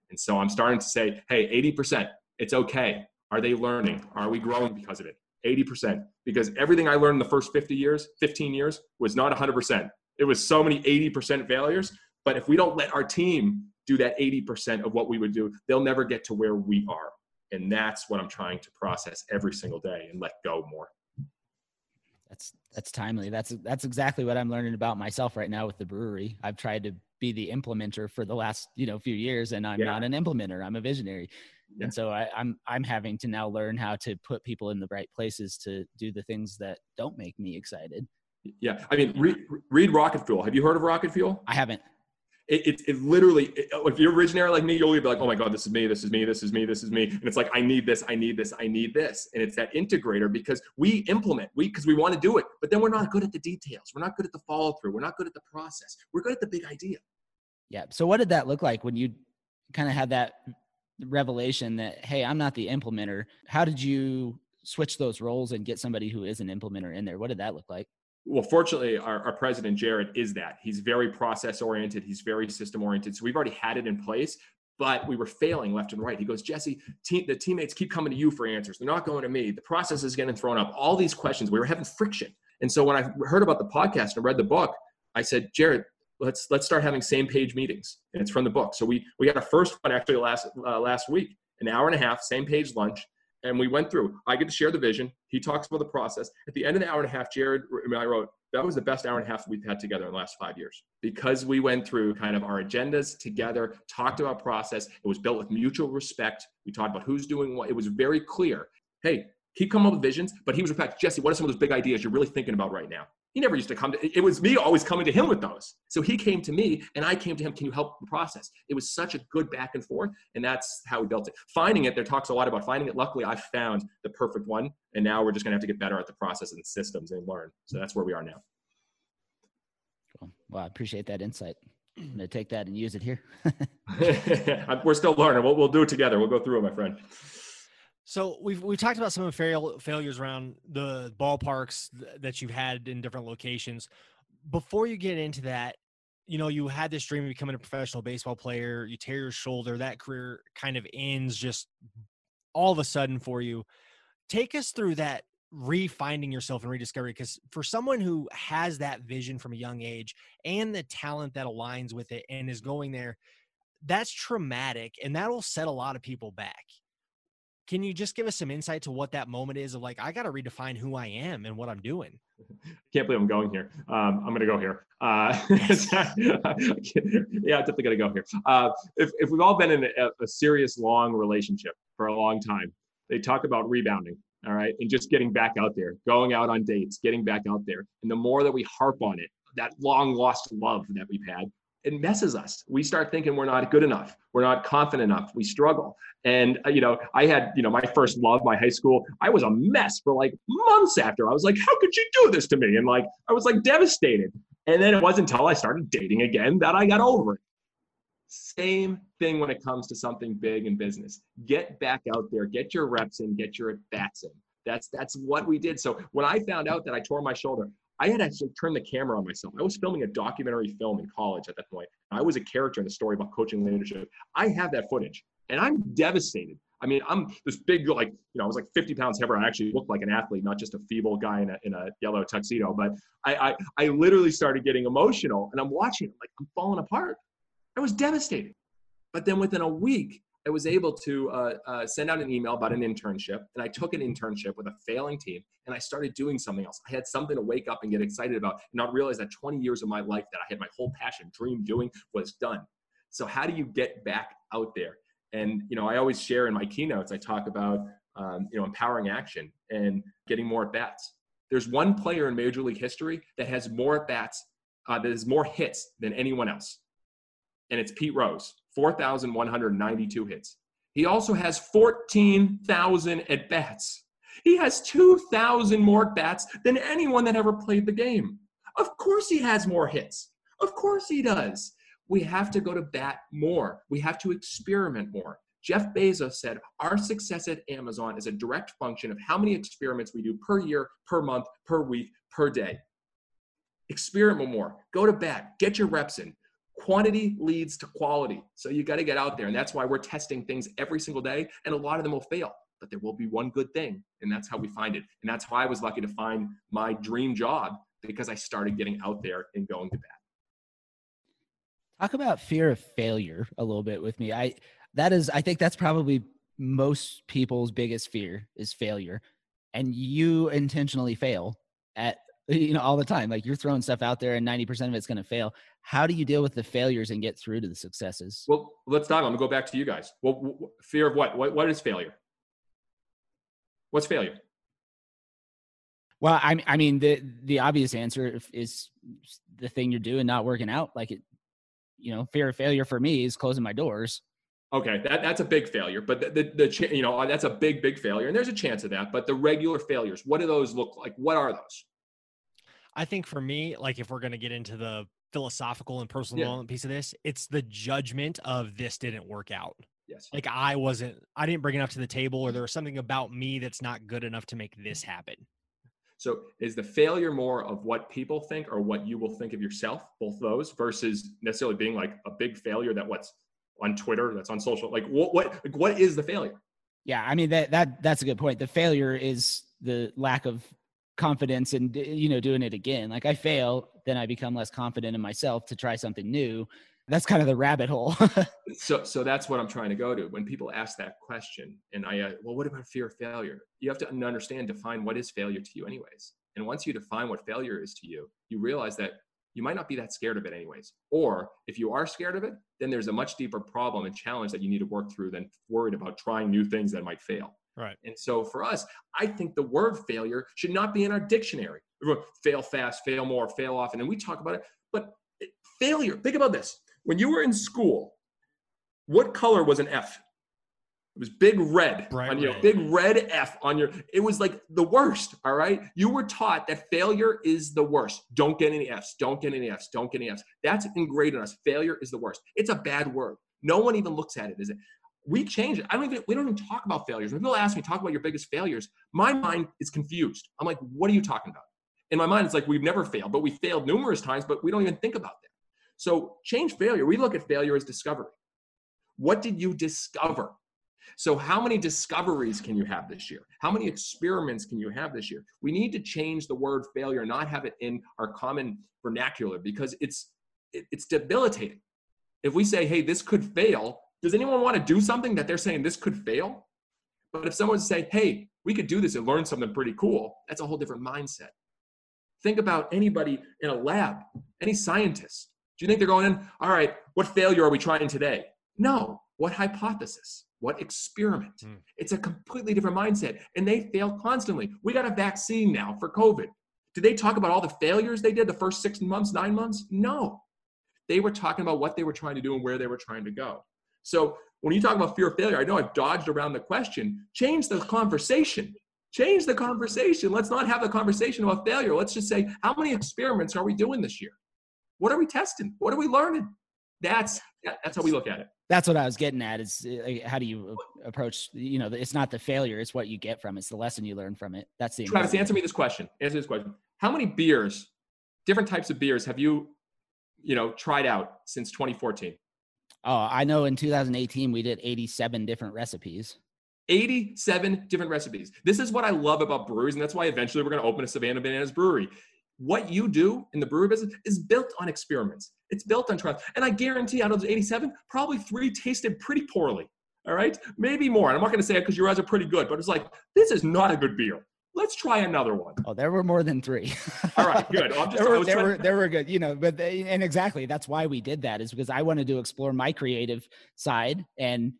And so I'm starting to say, hey, 80%, it's okay. Are they learning? Are we growing because of it? 80%. Because everything I learned in the first 50 years, 15 years, was not 100%. It was so many 80% failures. But if we don't let our team do that 80% of what we would do, they'll never get to where we are. And that's what I'm trying to process every single day and let go more. That's that's timely. That's that's exactly what I'm learning about myself right now with the brewery. I've tried to be the implementer for the last you know few years, and I'm yeah. not an implementer. I'm a visionary, yeah. and so I, I'm I'm having to now learn how to put people in the right places to do the things that don't make me excited. Yeah, I mean, read, read Rocket Fuel. Have you heard of Rocket Fuel? I haven't it, it, it literally, it, oh, if you're a visionary like me, you'll be like, oh my God, this is me, this is me, this is me, this is me. And it's like, I need this, I need this, I need this. And it's that integrator because we implement, we, because we want to do it, but then we're not good at the details. We're not good at the follow through. We're not good at the process. We're good at the big idea. Yeah. So what did that look like when you kind of had that revelation that, hey, I'm not the implementer? How did you switch those roles and get somebody who is an implementer in there? What did that look like? Well, fortunately, our, our president, Jared, is that. He's very process oriented, he's very system oriented. So we've already had it in place, but we were failing left and right. He goes, Jesse, team, the teammates keep coming to you for answers. They're not going to me. The process is getting thrown up. All these questions, we were having friction. And so when I heard about the podcast and read the book, I said, Jared, let's let's start having same page meetings. And it's from the book. So we we had a first one actually last uh, last week, an hour and a half, same page lunch and we went through. I get to share the vision. He talks about the process. At the end of the hour and a half, Jared, and I wrote, that was the best hour and a half we've had together in the last five years because we went through kind of our agendas together, talked about process. It was built with mutual respect. We talked about who's doing what. It was very clear. Hey, keep coming up with visions, but he was in fact, Jesse, what are some of those big ideas you're really thinking about right now? He never used to come to, it was me always coming to him with those. So he came to me and I came to him, can you help the process? It was such a good back and forth. And that's how we built it. Finding it, there talks a lot about finding it. Luckily, I found the perfect one. And now we're just gonna have to get better at the process and systems and learn. So that's where we are now. Cool. Well, I appreciate that insight. I'm gonna take that and use it here. we're still learning. We'll, we'll do it together. We'll go through it, my friend. So we've we talked about some of fail, failures around the ballparks that you've had in different locations. Before you get into that, you know, you had this dream of becoming a professional baseball player. You tear your shoulder. That career kind of ends just all of a sudden for you. Take us through that refinding yourself and rediscovery because for someone who has that vision from a young age and the talent that aligns with it and is going there that's traumatic and that'll set a lot of people back can you just give us some insight to what that moment is of like, I got to redefine who I am and what I'm doing? Can't believe I'm going here. Um, I'm going to go here. Uh, yeah, I'm definitely going to go here. Uh, if, if we've all been in a, a serious, long relationship for a long time, they talk about rebounding all right and just getting back out there going out on dates getting back out there and the more that we harp on it that long lost love that we've had it messes us. We start thinking we're not good enough. We're not confident enough. We struggle. And, uh, you know, I had, you know, my first love, my high school, I was a mess for like months after. I was like, how could you do this to me? And like, I was like devastated. And then it wasn't until I started dating again that I got over it. Same thing when it comes to something big in business. Get back out there, get your reps in, get your at bats in. That's that's what we did. So when I found out that I tore my shoulder, I had actually turned the camera on myself. I was filming a documentary film in college at that point. I was a character in the story about coaching leadership. I have that footage and I'm devastated. I mean, I'm this big, like, you know, I was like 50 pounds heavier. I actually looked like an athlete, not just a feeble guy in a, in a yellow tuxedo. But I, I, I literally started getting emotional and I'm watching it like I'm falling apart. I was devastated. But then within a week, I was able to uh, uh, send out an email about an internship, and I took an internship with a failing team, and I started doing something else. I had something to wake up and get excited about, and not realize that 20 years of my life that I had my whole passion, dream doing was done. So how do you get back out there? And you know, I always share in my keynotes. I talk about um, you know empowering action and getting more at bats. There's one player in Major League history that has more at bats, uh, that has more hits than anyone else, and it's Pete Rose. 4,192 hits. He also has 14,000 at bats. He has 2,000 more at bats than anyone that ever played the game. Of course, he has more hits. Of course, he does. We have to go to bat more. We have to experiment more. Jeff Bezos said, Our success at Amazon is a direct function of how many experiments we do per year, per month, per week, per day. Experiment more. Go to bat, Get your reps in. Quantity leads to quality. So you got to get out there. And that's why we're testing things every single day. And a lot of them will fail, but there will be one good thing. And that's how we find it. And that's how I was lucky to find my dream job because I started getting out there and going to bed. Talk about fear of failure a little bit with me. I that is I think that's probably most people's biggest fear is failure. And you intentionally fail at you know all the time like you're throwing stuff out there and 90% of it's going to fail. How do you deal with the failures and get through to the successes? Well let's talk i'm going to go back to you guys. Well fear of what? What, what is failure? What's failure? Well I, I mean the the obvious answer is the thing you're doing not working out like it you know fear of failure for me is closing my doors. Okay, that, that's a big failure, but the, the, the, you know that's a big big failure, and there's a chance of that. But the regular failures, what do those look like? What are those? I think for me, like if we're going to get into the philosophical and personal yeah. development piece of this, it's the judgment of this didn't work out. Yes. Like I wasn't, I didn't bring enough to the table, or mm-hmm. there was something about me that's not good enough to make this happen. So is the failure more of what people think or what you will think of yourself, both those, versus necessarily being like a big failure that what's on Twitter, that's on social, like what what like what is the failure? Yeah, I mean that that that's a good point. The failure is the lack of confidence and you know doing it again. Like i fail then i become less confident in myself to try something new. That's kind of the rabbit hole. So so that's what i'm trying to go to. When people ask that question and i uh, well what about fear of failure? You have to understand define what is failure to you anyways. And once you define what failure is to you you realize that you might not be that scared of it anyways. Or if you are scared of it then there's a much deeper problem and challenge that you need to work through than worried about trying new things that might fail Right. And so for us, I think the word failure should not be in our dictionary. Fail fast, fail more, fail often. And we talk about it. But failure, think about this. When you were in school, what color was an F? It was big red Bright on your red. big red F on your. It was like the worst. All right, you were taught that failure is the worst. Don't get any Fs. Don't get any Fs. Don't get any Fs. That's ingrained in us. Failure is the worst. It's a bad word. No one even looks at it. Is it we change it. I don't even we don't even talk about failures. When people ask me, talk about your biggest failures, my mind is confused. I'm like, what are you talking about? In my mind, it's like we've never failed, but we failed numerous times, but we don't even think about that. So change failure. We look at failure as discovery. What did you discover? So, how many discoveries can you have this year? How many experiments can you have this year? We need to change the word failure, not have it in our common vernacular because it's it's debilitating. If we say, "Hey, this could fail," Does anyone want to do something that they're saying this could fail? But if someone's saying, hey, we could do this and learn something pretty cool, that's a whole different mindset. Think about anybody in a lab, any scientist. Do you think they're going in, all right, what failure are we trying today? No. What hypothesis? What experiment? Mm. It's a completely different mindset. And they fail constantly. We got a vaccine now for COVID. Did they talk about all the failures they did the first six months, nine months? No. They were talking about what they were trying to do and where they were trying to go. So when you talk about fear of failure, I know I've dodged around the question. Change the conversation. Change the conversation. Let's not have the conversation about failure. Let's just say, how many experiments are we doing this year? What are we testing? What are we learning? That's that's how we look at it. That's what I was getting at. Is uh, how do you approach? You know, it's not the failure; it's what you get from it. It's the lesson you learn from it. That's the. Travis, answer me this question. Answer this question. How many beers, different types of beers, have you, you know, tried out since 2014? Oh, I know in 2018 we did 87 different recipes. 87 different recipes. This is what I love about breweries, and that's why eventually we're going to open a Savannah Bananas brewery. What you do in the brewery business is built on experiments. It's built on trials. And I guarantee out of those 87, probably three tasted pretty poorly. All right. Maybe more. And I'm not going to say it because your eyes are pretty good, but it's like, this is not a good beer let's try another one. Oh, there were more than three. All right, good. Well, just, there were, there, were, there were good, you know, but they, and exactly that's why we did that is because I wanted to explore my creative side, and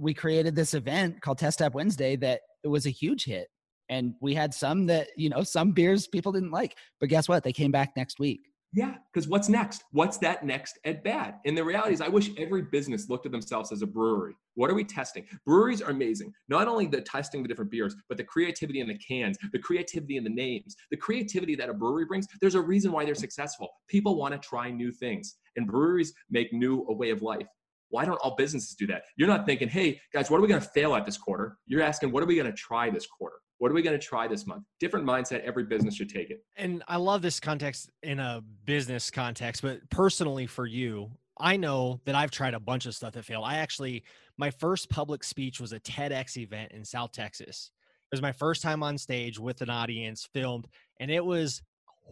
we created this event called Test Tap Wednesday that it was a huge hit, and we had some that you know some beers people didn't like, but guess what? They came back next week. Yeah, because what's next? What's that next at bad? And the reality is, I wish every business looked at themselves as a brewery. What are we testing? Breweries are amazing. Not only the testing the different beers, but the creativity in the cans, the creativity in the names, the creativity that a brewery brings. There's a reason why they're successful. People want to try new things, and breweries make new a way of life. Why don't all businesses do that? You're not thinking, hey, guys, what are we going to fail at this quarter? You're asking, what are we going to try this quarter? What are we going to try this month? Different mindset. Every business should take it. And I love this context in a business context, but personally for you, I know that I've tried a bunch of stuff that failed. I actually, my first public speech was a TEDx event in South Texas. It was my first time on stage with an audience filmed, and it was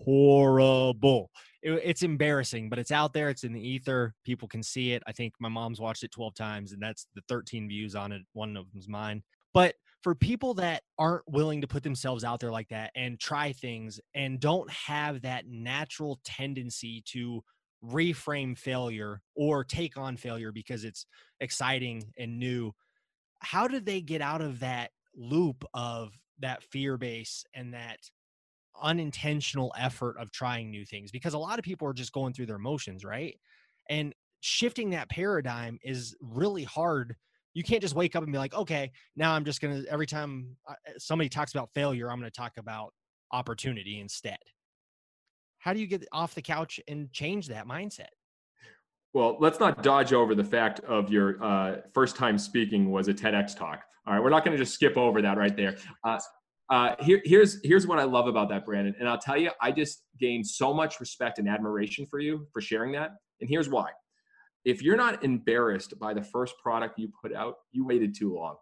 horrible. It, it's embarrassing, but it's out there. It's in the ether. People can see it. I think my mom's watched it 12 times, and that's the 13 views on it. One of them's mine. But for people that aren't willing to put themselves out there like that and try things and don't have that natural tendency to reframe failure or take on failure because it's exciting and new, how did they get out of that loop of that fear base and that unintentional effort of trying new things because a lot of people are just going through their motions, right? And shifting that paradigm is really hard. You can't just wake up and be like, okay, now I'm just going to, every time somebody talks about failure, I'm going to talk about opportunity instead. How do you get off the couch and change that mindset? Well, let's not dodge over the fact of your uh, first time speaking was a TEDx talk. All right, we're not going to just skip over that right there. Uh, uh, here, here's here's what I love about that, Brandon, and I'll tell you, I just gained so much respect and admiration for you for sharing that. And here's why: if you're not embarrassed by the first product you put out, you waited too long.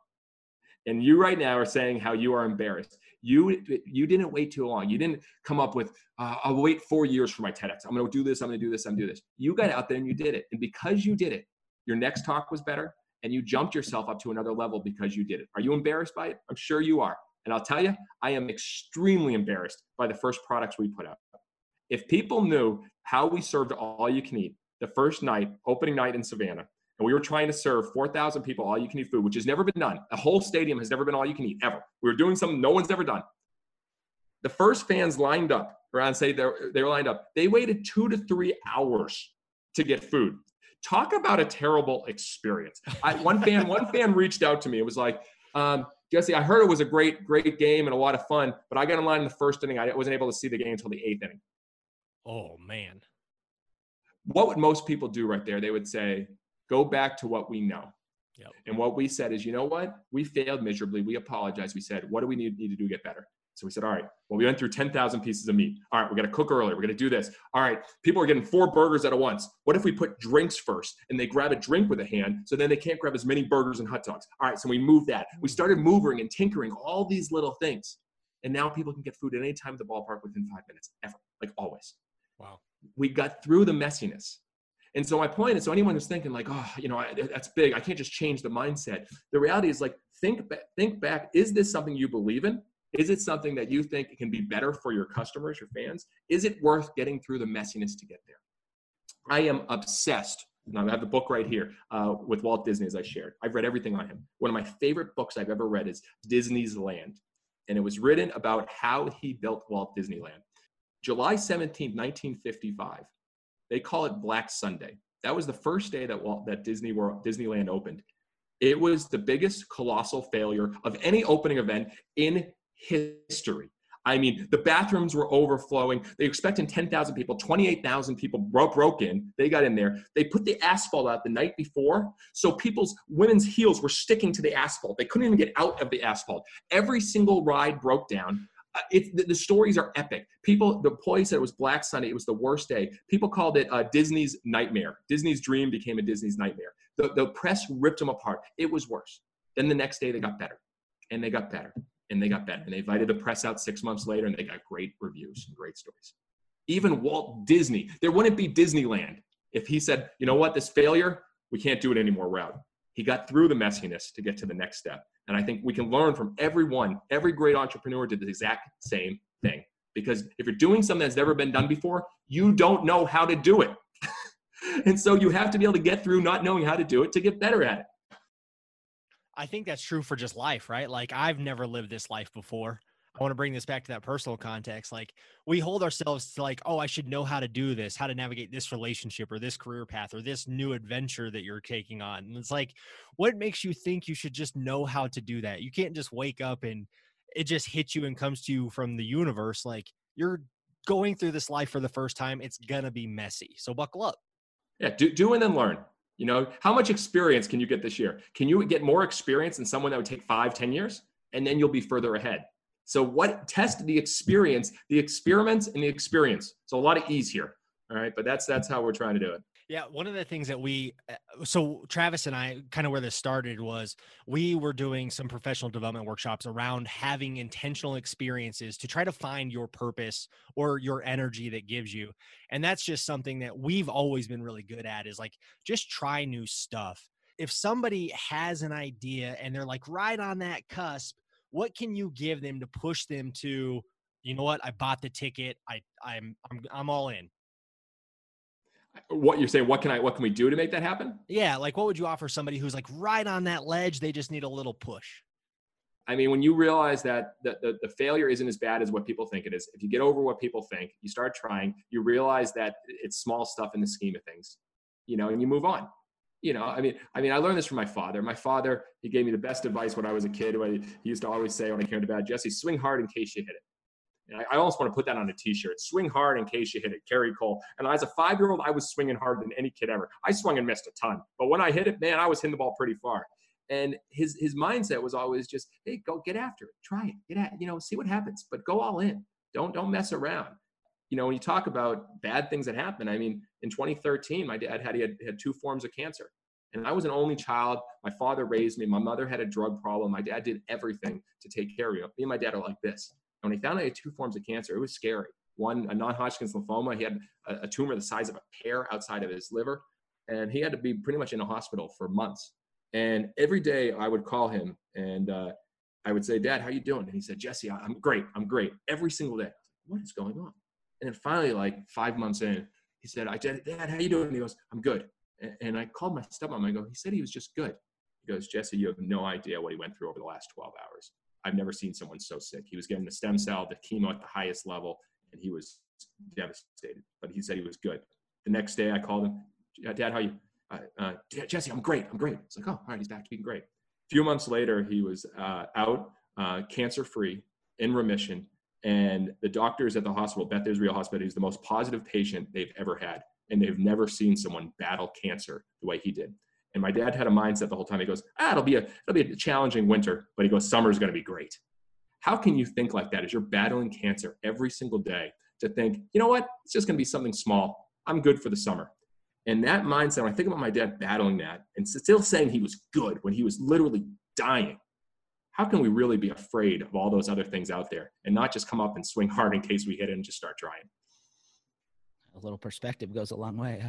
And you right now are saying how you are embarrassed. You you didn't wait too long. You didn't come up with uh, I'll wait four years for my TEDx. I'm going to do this. I'm going to do this. I'm going to do this. You got out there and you did it. And because you did it, your next talk was better, and you jumped yourself up to another level because you did it. Are you embarrassed by it? I'm sure you are. And I'll tell you, I am extremely embarrassed by the first products we put out. If people knew how we served all you can eat the first night, opening night in Savannah, and we were trying to serve 4,000 people all you can eat food, which has never been done. A whole stadium has never been all you can eat ever. We were doing something no one's ever done. The first fans lined up around, say they were lined up. They waited two to three hours to get food. Talk about a terrible experience. I, one fan, one fan reached out to me. It was like, um, Jesse, I heard it was a great, great game and a lot of fun, but I got in line in the first inning. I wasn't able to see the game until the eighth inning. Oh man. What would most people do right there? They would say, go back to what we know. Yep. And what we said is, you know what? We failed miserably. We apologize. We said, what do we need, need to do to get better? So we said, all right, well, we went through 10,000 pieces of meat. All right, we're going to cook earlier. We're going to do this. All right, people are getting four burgers at a once. What if we put drinks first and they grab a drink with a hand so then they can't grab as many burgers and hot dogs? All right, so we moved that. We mm. started moving and tinkering all these little things. And now people can get food at any time at the ballpark within five minutes, ever, like always. Wow. We got through the messiness. And so my point is, so anyone who's thinking like, oh, you know, I, that's big. I can't just change the mindset. The reality is like, think, think back. Is this something you believe in? Is it something that you think can be better for your customers, your fans? Is it worth getting through the messiness to get there? I am obsessed. I have the book right here uh, with Walt Disney, as I shared. I've read everything on him. One of my favorite books I've ever read is Disney's Land, and it was written about how he built Walt Disneyland. July 17, 1955. They call it Black Sunday. That was the first day that Walt, that Disney World, Disneyland opened. It was the biggest colossal failure of any opening event in history. I mean, the bathrooms were overflowing. They expected 10,000 people, 28,000 people broke, broke in. They got in there. They put the asphalt out the night before. So people's women's heels were sticking to the asphalt. They couldn't even get out of the asphalt. Every single ride broke down. The, the, stories are epic. People, the employee said it was Black Sunday. It was the worst day. People called it uh, Disney's nightmare. Disney's dream became a Disney's nightmare. The, the press ripped them apart. It was worse. Then the next day they got better and they got better and they got better. And they invited the press out six months later and they got great reviews and great stories. Even Walt Disney, there wouldn't be Disneyland if he said, you know what, this failure, we can't do it anymore route. He got through the messiness to get to the next step. And I think we can learn from everyone. Every great entrepreneur did the exact same thing. Because if you're doing something that's never been done before, you don't know how to do it. and so you have to be able to get through not knowing how to do it to get better at it. I think that's true for just life, right? Like I've never lived this life before. I want to bring this back to that personal context. Like we hold ourselves to like, oh, I should know how to do this, how to navigate this relationship or this career path or this new adventure that you're taking on. And it's like, what makes you think you should just know how to do that? You can't just wake up and it just hits you and comes to you from the universe. Like you're going through this life for the first time. It's gonna be messy. So buckle up. Yeah, do, do and then learn You know, how much experience can you get this year? Can you get more experience than someone that would take five, ten years? And then you'll be further ahead. So what test the experience, the experiments and the experience. So a lot of ease here. All right. But that's that's how we're trying to do it. Yeah, one of the things that we, uh, so Travis and I, kind of where this started was we were doing some professional development workshops around having intentional experiences to try to find your purpose or your energy that gives you. And that's just something that we've always been really good at is like just try new stuff. If somebody has an idea and they're like right on that cusp, what can you give them to push them to, you know what, I bought the ticket, I I'm I'm I'm all in. What you're saying what can i what can we do to make that happen? Yeah like what would you offer somebody who's like right on that ledge? They just need a little push. I mean when you realize that the, the, the, failure isn't as bad as what people think it is if you get over what people think you start trying you realize that it's small stuff in the scheme of things you know and you move on you know i mean i mean i learned this from my father my father he gave me the best advice when i was a kid when he used to always say when i came to bat jesse swing hard in case you hit it I, I almost want to put that on a T-shirt. Swing hard in case you hit it. Kerry Cole. And as a five-year-old, I was swinging harder than any kid ever. I swung and missed a ton, but when I hit it, man, I was hitting the ball pretty far. And his his mindset was always just, hey, go get after it, try it, get at, you know, see what happens, but go all in. Don't don't mess around. You know, when you talk about bad things that happen, I mean, in 2013, my dad had he had, had two forms of cancer. And I was an only child. My father raised me. My mother had a drug problem. My dad did everything to take care of me. Me and my dad are like this. And when he found out he had two forms of cancer, it was scary. One, a non-Hodgkin's lymphoma. He had a, a tumor the size of a pear outside of his liver, and he had to be pretty much in a hospital for months. And every day I would call him and uh, I would say, Dad, how you doing? And he said, Jesse, I'm great. I'm great. Every single day. What is going on? And then finally, like five months in, he said, I did, Dad, how you doing? He goes, I'm good. And I called my stepmom. I go, he said he was just good. He goes, Jesse, you have no idea what he went through over the last 12 hours. I've never seen someone so sick. He was getting the stem cell, the chemo at the highest level, and he was devastated. But he said he was good. The next day, I called him, Dad, how you? Uh, uh, Jesse, I'm great. I'm great. It's like, oh, all right, he's back to being great. A few months later, he was uh, out, uh, cancer free, in remission. And the doctors at the hospital, Beth Israel Hospital, he's the most positive patient they've ever had. And they've never seen someone battle cancer the way he did. And my dad had a mindset the whole time. He goes, ah, it'll be a it'll be a challenging winter, but he goes, summer's going to be great. How can you think like that as you're battling cancer every single day to think, you know what, it's just going to be something small. I'm good for the summer. And that mindset, when I think about my dad battling that and still saying he was good when he was literally dying, how can we really be afraid of all those other things out there and not just come up and swing hard in case we hit it and just start trying? A little perspective goes a long way.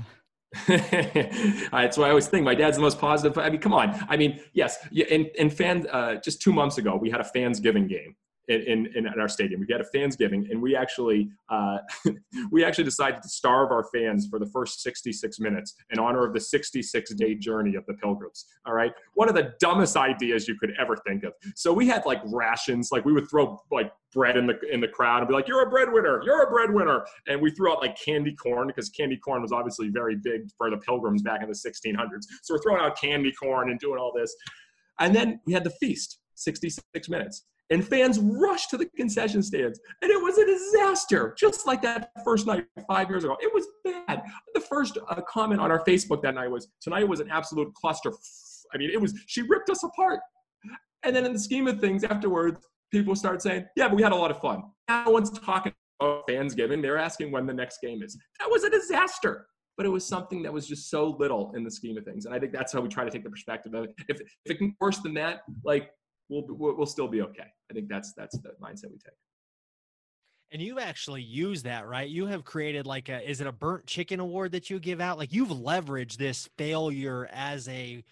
That's why I always think my dad's the most positive. I mean, come on. I mean, yes. In, in fan, uh, just two months ago, we had a fans giving game in, in, in our stadium. We had a fans giving, and we actually uh, we actually decided to starve our fans for the first 66 minutes in honor of the 66 day journey of the Pilgrims. All right, one of the dumbest ideas you could ever think of. So we had like rations, like we would throw like bread in the in the crowd and be like, "You're a breadwinner, you're a breadwinner," and we threw out like candy corn because candy corn was obviously very big for the Pilgrims back in the 1600s. So we're throwing out candy corn and doing all this, and then we had the feast, 66 minutes and fans rushed to the concession stands. And it was a disaster just like that first night five years ago. It was bad. The first uh, comment on our facebook that night was tonight was an absolute cluster i mean it was she ripped us apart. And then in the scheme of things afterwards people start saying yeah but we had a lot of fun. No one's talking about fans giving they're asking when the next game is. That was a disaster. But it was something that was just so little in the scheme of things. And i think that's how we try to take the perspective of it. If, if it can worse than that like we'll we'll still be okay. I think that's that's the mindset we take. And you actually use that, right? You have created like a is it a burnt chicken award that you give out? Like you've leveraged this failure as a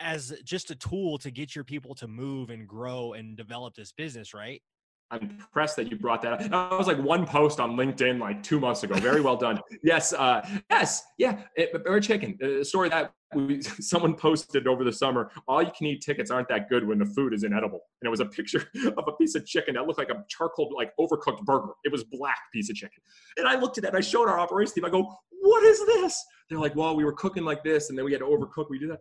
as just a tool to get your people to move and grow and develop this business, right? I'm impressed that you brought that up. That was like one post on LinkedIn like two months ago. Very well done. yes, uh, yes, yeah. It, burnt chicken. A story that we, someone posted over the summer. All you can eat tickets aren't that good when the food is inedible. And it was a picture of a piece of chicken that looked like a charcoal, like overcooked burger. It was black piece of chicken. And I looked at that. And I showed our operations team. I go, "What is this?" They're like, "Well, we were cooking like this, and then we had to overcook. We do that."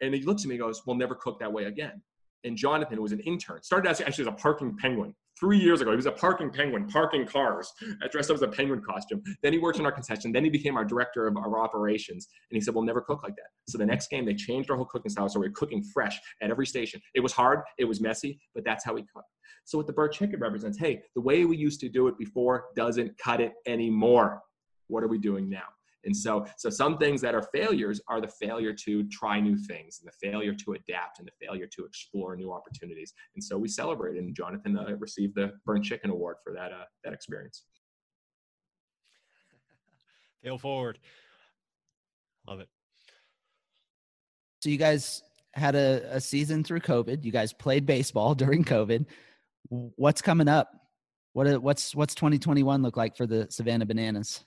And he looks at me and goes, "We'll never cook that way again." and Jonathan, who was an intern, started actually as a parking penguin three years ago. He was a parking penguin, parking cars, uh, dressed up as a penguin costume. Then he worked in our concession. Then he became our director of our operations. And he said, we'll never cook like that. So the next game, they changed our whole cooking style. So we we're cooking fresh at every station. It was hard, it was messy, but that's how we cook. So what the burnt chicken represents, hey, the way we used to do it before doesn't cut it anymore. What are we doing now? And so, so some things that are failures are the failure to try new things and the failure to adapt and the failure to explore new opportunities. And so we celebrate. and Jonathan uh, received the Burnt Chicken Award for that uh, that experience. Fail forward. Love it. So you guys had a, a season through COVID. You guys played baseball during COVID. What's coming up? What what's what's 2021 look like for the Savannah Bananas?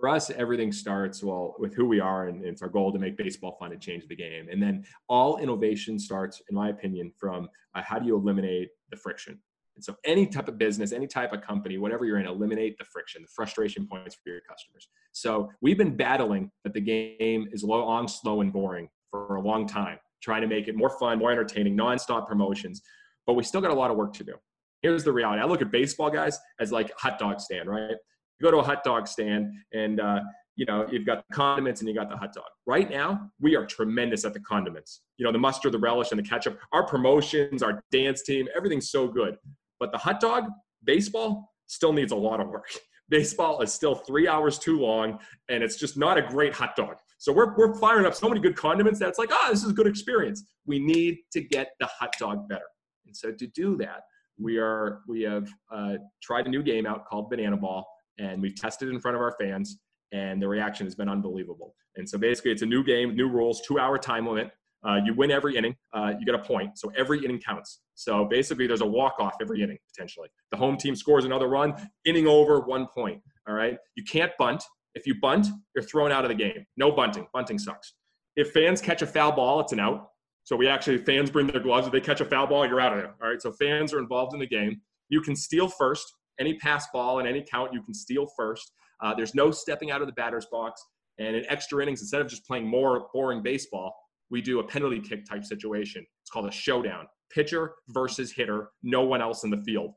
For us, everything starts well with who we are, and it's our goal to make baseball fun and change the game. And then all innovation starts, in my opinion, from uh, how do you eliminate the friction. And so, any type of business, any type of company, whatever you're in, eliminate the friction, the frustration points for your customers. So, we've been battling that the game is long, slow, and boring for a long time, trying to make it more fun, more entertaining, nonstop promotions. But we still got a lot of work to do. Here's the reality I look at baseball guys as like a hot dog stand, right? You go to a hot dog stand and uh, you know you've got the condiments and you got the hot dog. Right now, we are tremendous at the condiments. You know the mustard, the relish, and the ketchup. Our promotions, our dance team, everything's so good. But the hot dog, baseball, still needs a lot of work. Baseball is still three hours too long, and it's just not a great hot dog. So we're, we're firing up so many good condiments that it's like, ah, oh, this is a good experience. We need to get the hot dog better. And so to do that, we are we have uh, tried a new game out called Banana Ball and we've tested in front of our fans and the reaction has been unbelievable. And so basically, it's a new game, new rules, two hour time limit. Uh, you win every inning, uh, you get a point. So every inning counts. So basically, there's a walk off every inning potentially. The home team scores another run, inning over, one point. All right. You can't bunt. If you bunt, you're thrown out of the game. No bunting. Bunting sucks. If fans catch a foul ball, it's an out. So we actually, fans bring their gloves. If they catch a foul ball, you're out of there. All right. So fans are involved in the game. You can steal first any pass ball and any count you can steal first. Uh, there's no stepping out of the batter's box. And in extra innings, instead of just playing more boring baseball, we do a penalty kick type situation. It's called a showdown. Pitcher versus hitter, no one else in the field.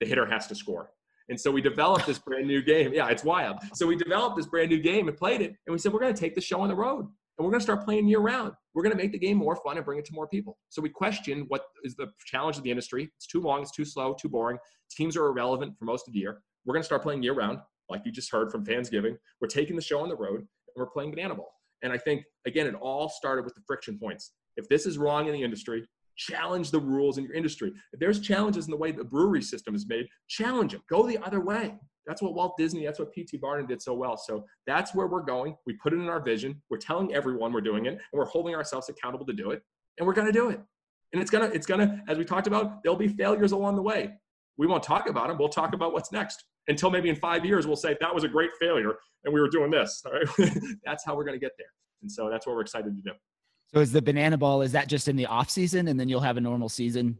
The hitter has to score. And so we developed this brand new game. Yeah, it's wild. So we developed this brand new game and played it. And we said, we're going to take the show on the road and we're going to start playing year round. We're going to make the game more fun and bring it to more people. So we question what is the challenge of the industry. It's too long, it's too slow, too boring. Teams are irrelevant for most of the year. We're going to start playing year round, like you just heard from Fansgiving. We're taking the show on the road and we're playing Banana Ball. And I think, again, it all started with the friction points. If this is wrong in the industry, challenge the rules in your industry. If there's challenges in the way the brewery system is made, challenge them. Go the other way. That's what Walt Disney, that's what P.T. Barnum did so well. So that's where we're going. We put it in our vision. We're telling everyone we're doing it, and we're holding ourselves accountable to do it, and we're going to do it. And it's gonna, it's gonna, as we talked about, there'll be failures along the way. We won't talk about them. We'll talk about what's next. Until maybe in five years, we'll say that was a great failure, and we were doing this. All right, that's how we're going to get there. And so that's what we're excited to do. So is the banana ball? Is that just in the off season, and then you'll have a normal season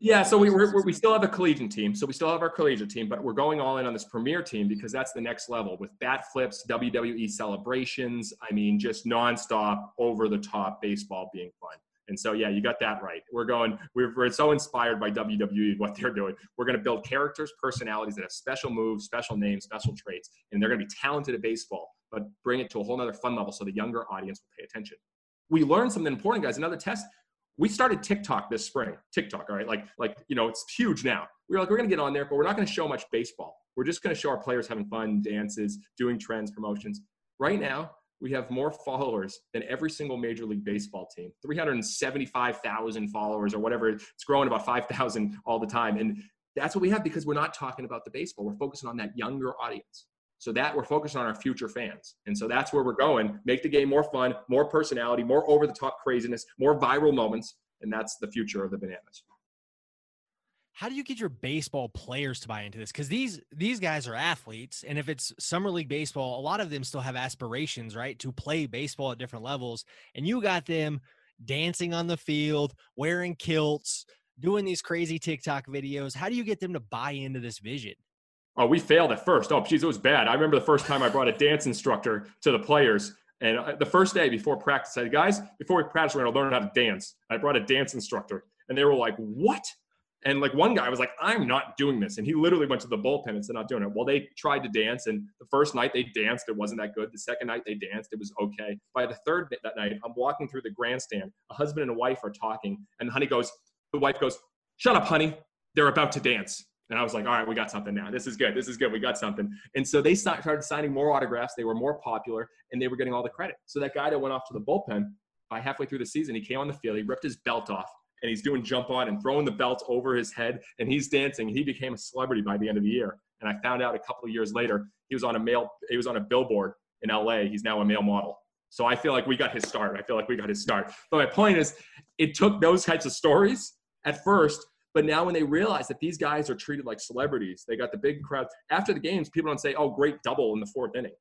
yeah, so we we're, we still have a collegiate team, so we still have our collegiate team, but we're going all in on this premier team because that's the next level with bat flips, WWE celebrations. I mean, just nonstop, over the top baseball being fun. And so, yeah, you got that right. We're going. We're, we're so inspired by WWE what they're doing. We're going to build characters, personalities that have special moves, special names, special traits, and they're going to be talented at baseball, but bring it to a whole other fun level so the younger audience will pay attention. We learned something important, guys. Another test we started TikTok this spring. TikTok, all right, like like you know, it's huge now. We were like, we're gonna get on there, but we're not gonna show much baseball. We're just gonna show our players having fun, dances, doing trends, promotions. Right now, we have more followers than every single Major League Baseball team. 375,000 followers or whatever. It's growing about 5,000 all the time, and that's what we have because we're not talking about the baseball. We're focusing on that younger audience. So that we're focused on our future fans. And so that's where we're going. Make the game more fun, more personality, more over the top craziness, more viral moments. And that's the future of the bananas. How do you get your baseball players to buy into this? Because these these guys are athletes, and if it's summer league baseball, a lot of them still have aspirations, right, to play baseball at different levels. And you got them dancing on the field, wearing kilts, doing these crazy TikTok videos. How do you get them to buy into this vision? Oh, we failed at first. Oh, geez, it was bad. I remember the first time I brought a dance instructor to the players. And uh, the first day before practice, I said, guys, before we practice, we're going to learn how to dance. I brought a dance instructor. And they were like, what? And like one guy was like, I'm not doing this. And he literally went to the bullpen and said, not doing it. Well, they tried to dance. And the first night they danced, it wasn't that good. The second night they danced, it was okay. By the third that night, I'm walking through the grandstand. A husband and a wife are talking. And the honey goes, the wife goes, Shut up, honey. They're about to dance. And I was like, all right, we got something now. This is good. This is good. We got something. And so they started signing more autographs. They were more popular and they were getting all the credit. So that guy that went off to the bullpen, by halfway through the season, he came on the field, he ripped his belt off, and he's doing jump on and throwing the belt over his head, and he's dancing. He became a celebrity by the end of the year. And I found out a couple of years later, he was on a male, he was on a billboard in LA. He's now a male model. So I feel like we got his start. I feel like we got his start. But my point is, it took those types of stories at first but now when they realize that these guys are treated like celebrities, they got the big crowd. After the games, people don't say, "Oh, great double in the fourth inning."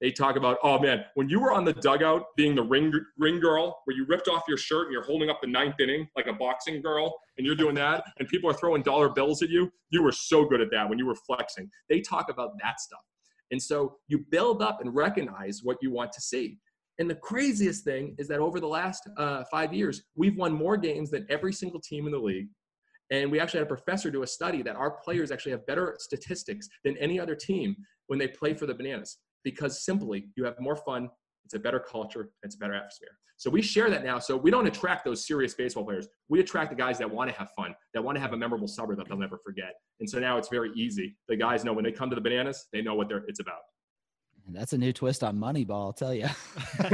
They talk about, "Oh man, when you were on the dugout being the ring ring girl, where you ripped off your shirt and you're holding up the ninth inning like a boxing girl, and you're doing that, and people are throwing dollar bills at you. You were so good at that when you were flexing." They talk about that stuff, and so you build up and recognize what you want to see. And the craziest thing is that over the last uh, five years, we've won more games than every single team in the league. And we actually had a professor do a study that our players actually have better statistics than any other team when they play for the Bananas because simply you have more fun, it's a better culture, it's a better atmosphere. So we share that now. So we don't attract those serious baseball players. We attract the guys that want to have fun, that want to have a memorable summer that they'll never forget. And so now it's very easy. The guys know when they come to the Bananas, they know what they're, it's about. That's a new twist on Moneyball, I'll tell you.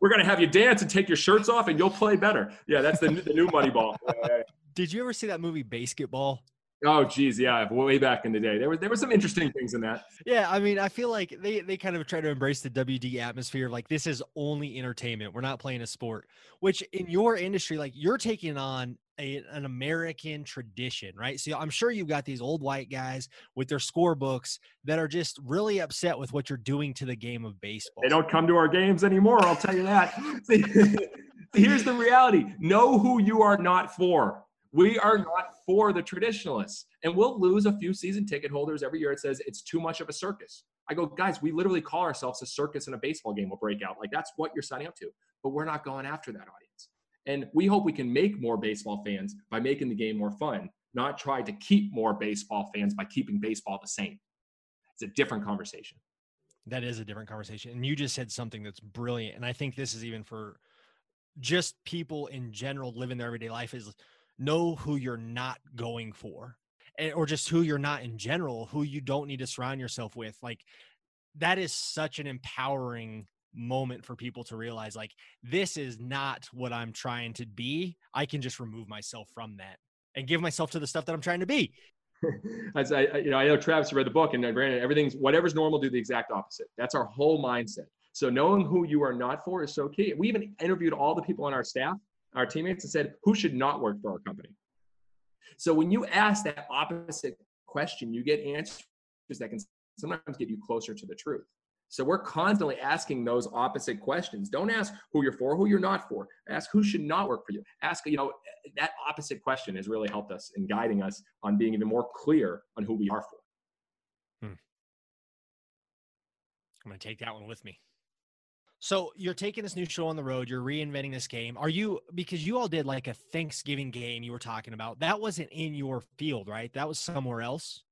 We're going to have you dance and take your shirts off and you'll play better. Yeah, that's the, the new Moneyball. Did you ever see that movie BASEketball? Oh geez, yeah, way back in the day, there were there were some interesting things in that. Yeah, I mean, I feel like they they kind of try to embrace the WD atmosphere of like this is only entertainment. We're not playing a sport. Which in your industry, like you're taking on a, an American tradition, right? So I'm sure you've got these old white guys with their scorebooks that are just really upset with what you're doing to the game of baseball. They don't come to our games anymore. I'll tell you that. Here's the reality: know who you are not for we are mm-hmm. not for the traditionalists. And we'll lose a few season ticket holders every year. It says it's too much of a circus. I go, guys, we literally call ourselves a circus and a baseball game will break out. Like that's what you're signing up to. But we're not going after that audience. And we hope we can make more baseball fans by making the game more fun, not try to keep more baseball fans by keeping baseball the same. It's a different conversation. That is a different conversation. And you just said something that's brilliant. And I think this is even for just people in general living their everyday life is know who you're not going for and, or just who you're not in general who you don't need to surround yourself with like that is such an empowering moment for people to realize like this is not what i'm trying to be i can just remove myself from that and give myself to the stuff that i'm trying to be As I, you know, I know Travis read the book, and uh, granted, everything's whatever's normal, do the exact opposite. That's our whole mindset. So knowing who you are not for is so key. We even interviewed all the people on our staff our teammates and said, who should not work for our company? So when you ask that opposite question, you get answers that can sometimes get you closer to the truth. So we're constantly asking those opposite questions. Don't ask who you're for, who you're not for. Ask who should not work for you. Ask, you know, that opposite question has really helped us in guiding us on being even more clear on who we are for. Hmm. I'm going to take that one with me. So you're taking this new show on the road. You're reinventing this game. Are you because you all did like a Thanksgiving game you were talking about? That wasn't in your field, right? That was somewhere else.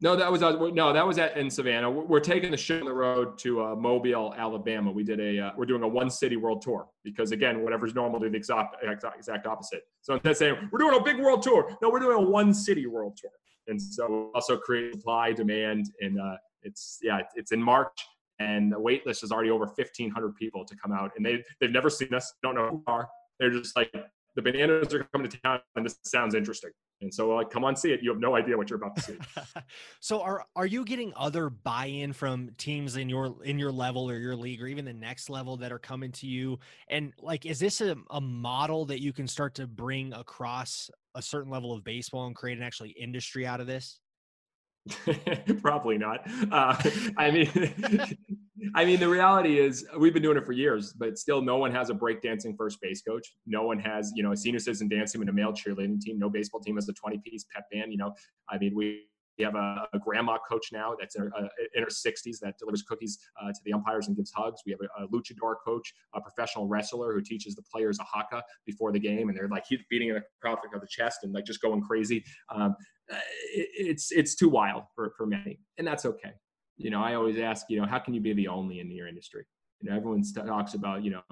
No, that was uh, no, that was at in Savannah. We're taking the show on the road to uh, Mobile, Alabama. We did a uh, we're doing a one city world tour because again, whatever's normal do the exact exact opposite. So instead of saying we're doing a big world tour, no, we're doing a one city world tour. And so also create supply demand, and uh, it's yeah, it's in March and the wait list is already over 1,500 people to come out, and they they've never seen us, don't know who we are. They're just like the bananas are coming to town, and this sounds interesting. And so, like, come on, see it. You have no idea what you're about to see. so, are are you getting other buy-in from teams in your in your level or your league or even the next level that are coming to you? And like, is this a, a model that you can start to bring across a certain level of baseball and create an actually industry out of this? Probably not. Uh, I mean, I mean, the reality is we've been doing it for years, but still, no one has a breakdancing first base coach. No one has, you know, a senior citizen team and a male cheerleading team. No baseball team has a 20 piece pep band. You know, I mean, We have a, a grandma coach now that's in her, uh, in her 60s that delivers cookies uh, to the umpires and gives hugs. We have a, a, luchador coach, a professional wrestler who teaches the players a haka before the game, and they're like he's beating the crowd of the chest and like just going crazy. Um, it, it's it's too wild for for many, and that's okay. You know, I always ask, you know, how can you be the only in your industry? You know, everyone talks about, you know,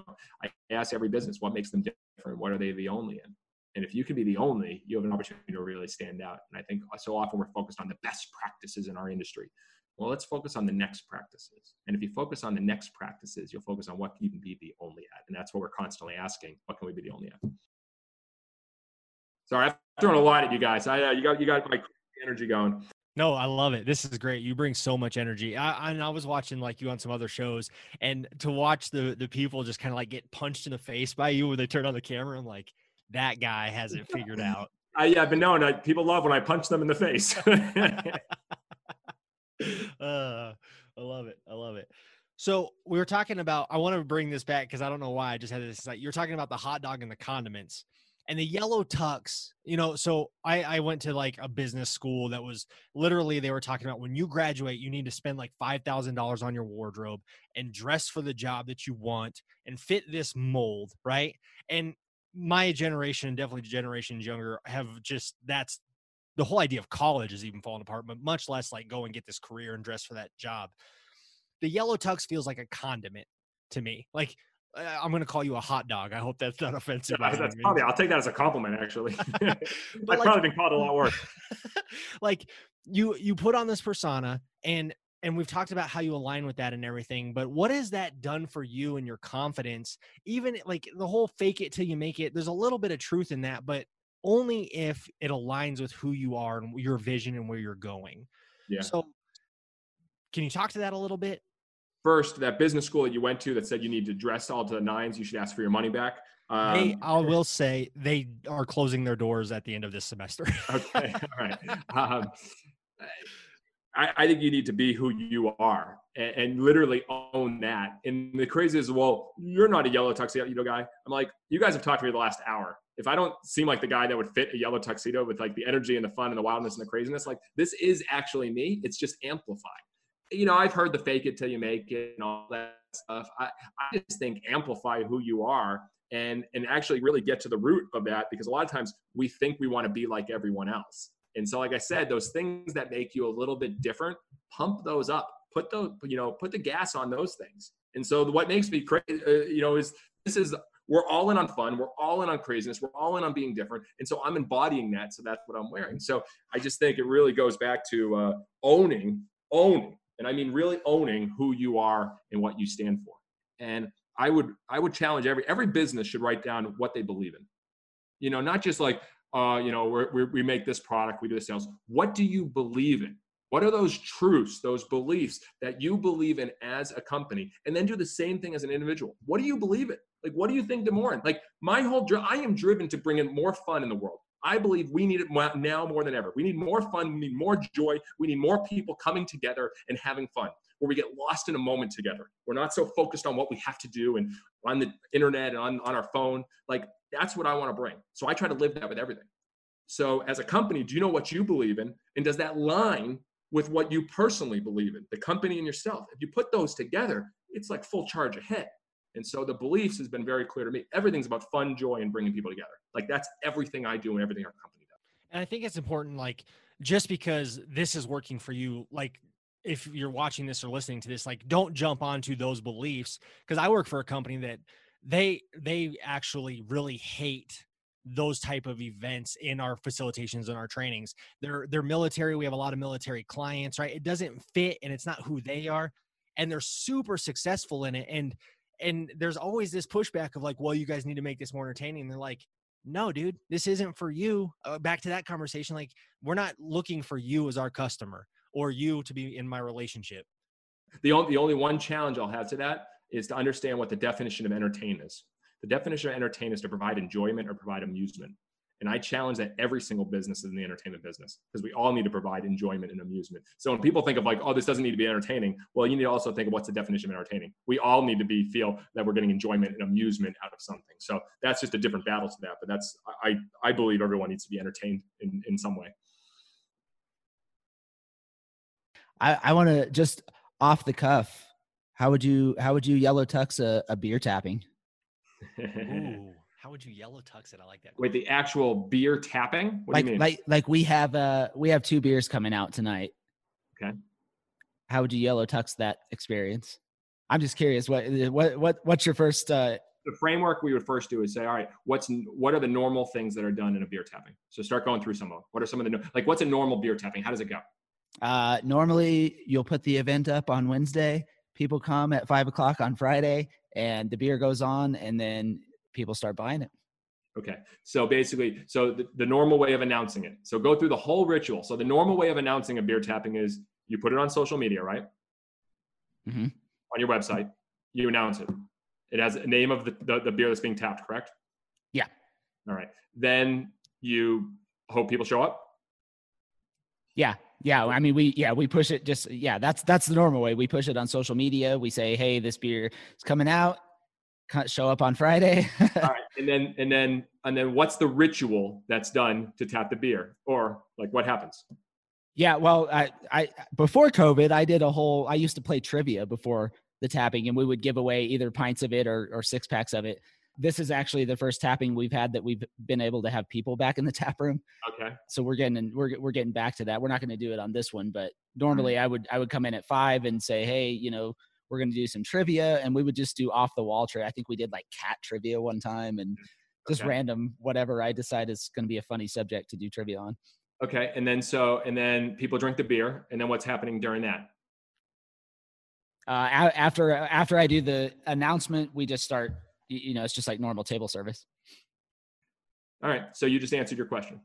I ask every business what makes them different. What are they the only in? And if you can be the only, you have an opportunity to really stand out. And I think so often we're focused on the best practices in our industry. Well, let's focus on the next practices. And if you focus on the next practices, you'll focus on what you can be the only at. And that's what we're constantly asking. What can we be the only at? Sorry, I've thrown a lot at you guys. I, uh, you got you got my energy going. No, I love it. This is great. You bring so much energy. I, and I was watching like you on some other shows, and to watch the the people just kind of like get punched in the face by you when they turn on the camera, I'm like, that guy has it figured out. I, yeah, I've been known. I, people love when I punch them in the face. uh, I love it. I love it. So we were talking about. I want to bring this back because I don't know why I just had this. Like you're talking about the hot dog and the condiments and the yellow tux you know so I, I went to like a business school that was literally they were talking about when you graduate you need to spend like $5000 on your wardrobe and dress for the job that you want and fit this mold right and my generation and definitely generations younger have just that's the whole idea of college is even falling apart but much less like go and get this career and dress for that job the yellow tux feels like a condiment to me like I'm going to call you a hot dog. I hope that's not offensive. Yeah, that's probably, I'll take that as a compliment, actually. I've like, probably been called a lot worse. like you, you put on this persona and, and we've talked about how you align with that and everything, but what has that done for you and your confidence? Even like the whole fake it till you make it, there's a little bit of truth in that, but only if it aligns with who you are and your vision and where you're going. Yeah. So can you talk to that a little bit? First, that business school that you went to that said you need to dress all to the nines, you should ask for your money back. Um, they, I will say they are closing their doors at the end of this semester. okay, all right. Um, I, I, think you need to be who you are and, and, literally own that. And the crazy is, well, you're not a yellow tuxedo guy. I'm like, you guys have talked to me the last hour. If I don't seem like the guy that would fit a yellow tuxedo with like the energy and the fun and the wildness and the craziness, like this is actually me. It's just amplified you know, I've heard the fake it till you make it and all that stuff. I, I just think amplify who you are and and actually really get to the root of that because a lot of times we think we want to be like everyone else. And so, like I said, those things that make you a little bit different, pump those up. Put the you know put the gas on those things. And so, what makes me crazy, uh, you know, is this is we're all in on fun. We're all in on craziness. We're all in on being different. And so I'm embodying that. So that's what I'm wearing. So I just think it really goes back to uh, owning, owning and I mean really owning who you are and what you stand for. And I would I would challenge every every business should write down what they believe in. You know, not just like uh, you know we we make this product, we do the sales. What do you believe in? What are those truths, those beliefs that you believe in as a company? And then do the same thing as an individual. What do you believe in? Like, what do you think in? Like, my whole, I am driven to bring in more fun in the world. I believe we need it now more than ever. We need more fun. We need more joy. We need more people coming together and having fun where we get lost in a moment together. We're not so focused on what we have to do and on the internet and on, on our phone. Like that's what I want to bring. So I try to live that with everything. So as a company, do you know what you believe in? And does that line with what you personally believe in, the company and yourself? If you put those together, it's like full charge ahead. And so the beliefs has been very clear to me. Everything's about fun, joy, and bringing people together. Like that's everything I do and everything our company does. And I think it's important, like just because this is working for you, like if you're watching this or listening to this, like don't jump onto those beliefs. Cause I work for a company that they they actually really hate those type of events in our facilitations and our trainings. They're they're military. We have a lot of military clients, right? It doesn't fit and it's not who they are. And they're super successful in it. And and there's always this pushback of like, well, you guys need to make this more entertaining. And they're like, no, dude, this isn't for you. Uh, back to that conversation. Like, we're not looking for you as our customer or you to be in my relationship. The only, the only one challenge I'll have to that is to understand what the definition of entertain is. The definition of entertain is to provide enjoyment or provide amusement. And I challenge that every single business in the entertainment business because we all need to provide enjoyment and amusement. So when people think of like, oh, this doesn't need to be entertaining, well, you need to also think of what's the definition of entertaining. We all need to be feel that we're getting enjoyment and amusement out of something. So that's just a different battle to that. But that's I I believe everyone needs to be entertained in, in some way. I, I want to just off the cuff. How would you how would you yellow tux a, a beer tapping? Ooh, how would you yellow tux it? I like that. Wait, the actual beer tapping? What like do you mean? like like we have uh we have two beers coming out tonight. Okay. How would you yellow tux that experience? I'm just curious. What what what what's your first? uh the framework we would first do is say, all right, what's what are the normal things that are done in a beer tapping? So start going through some of them. What are some of the like? What's a normal beer tapping? How does it go? Uh, normally, you'll put the event up on Wednesday. People come at five o'clock on Friday, and the beer goes on, and then people start buying it. Okay. So basically, so the, the normal way of announcing it. So go through the whole ritual. So the normal way of announcing a beer tapping is you put it on social media, right? Mhm. On your website, you announce it. It has a name of the, the, the beer that's being tapped, correct? Yeah. All right. Then you hope people show up. Yeah, yeah. I mean, we yeah we push it. Just yeah, that's that's the normal way. We push it on social media. We say, hey, this beer is coming out. Show up on Friday. All right. And then and then and then what's the ritual that's done to tap the beer? Or like what happens? Yeah, well, I, I before COVID, I did a whole. I used to play trivia before the tapping, and we would give away either pints of it or, or six packs of it. This is actually the first tapping we've had that we've been able to have people back in the tap room. Okay. So we're getting we're we're getting back to that. We're not going to do it on this one, but normally I would I would come in at five and say, hey, you know, we're going to do some trivia, and we would just do off the wall trivia. I think we did like cat trivia one time, and just Okay. random whatever I decide is going to be a funny subject to do trivia on. Okay. And then so and then people drink the beer. And then what's happening during that? uh, after after I do the announcement, we just start. You know, it's just like normal table service. All right. So you just answered your question.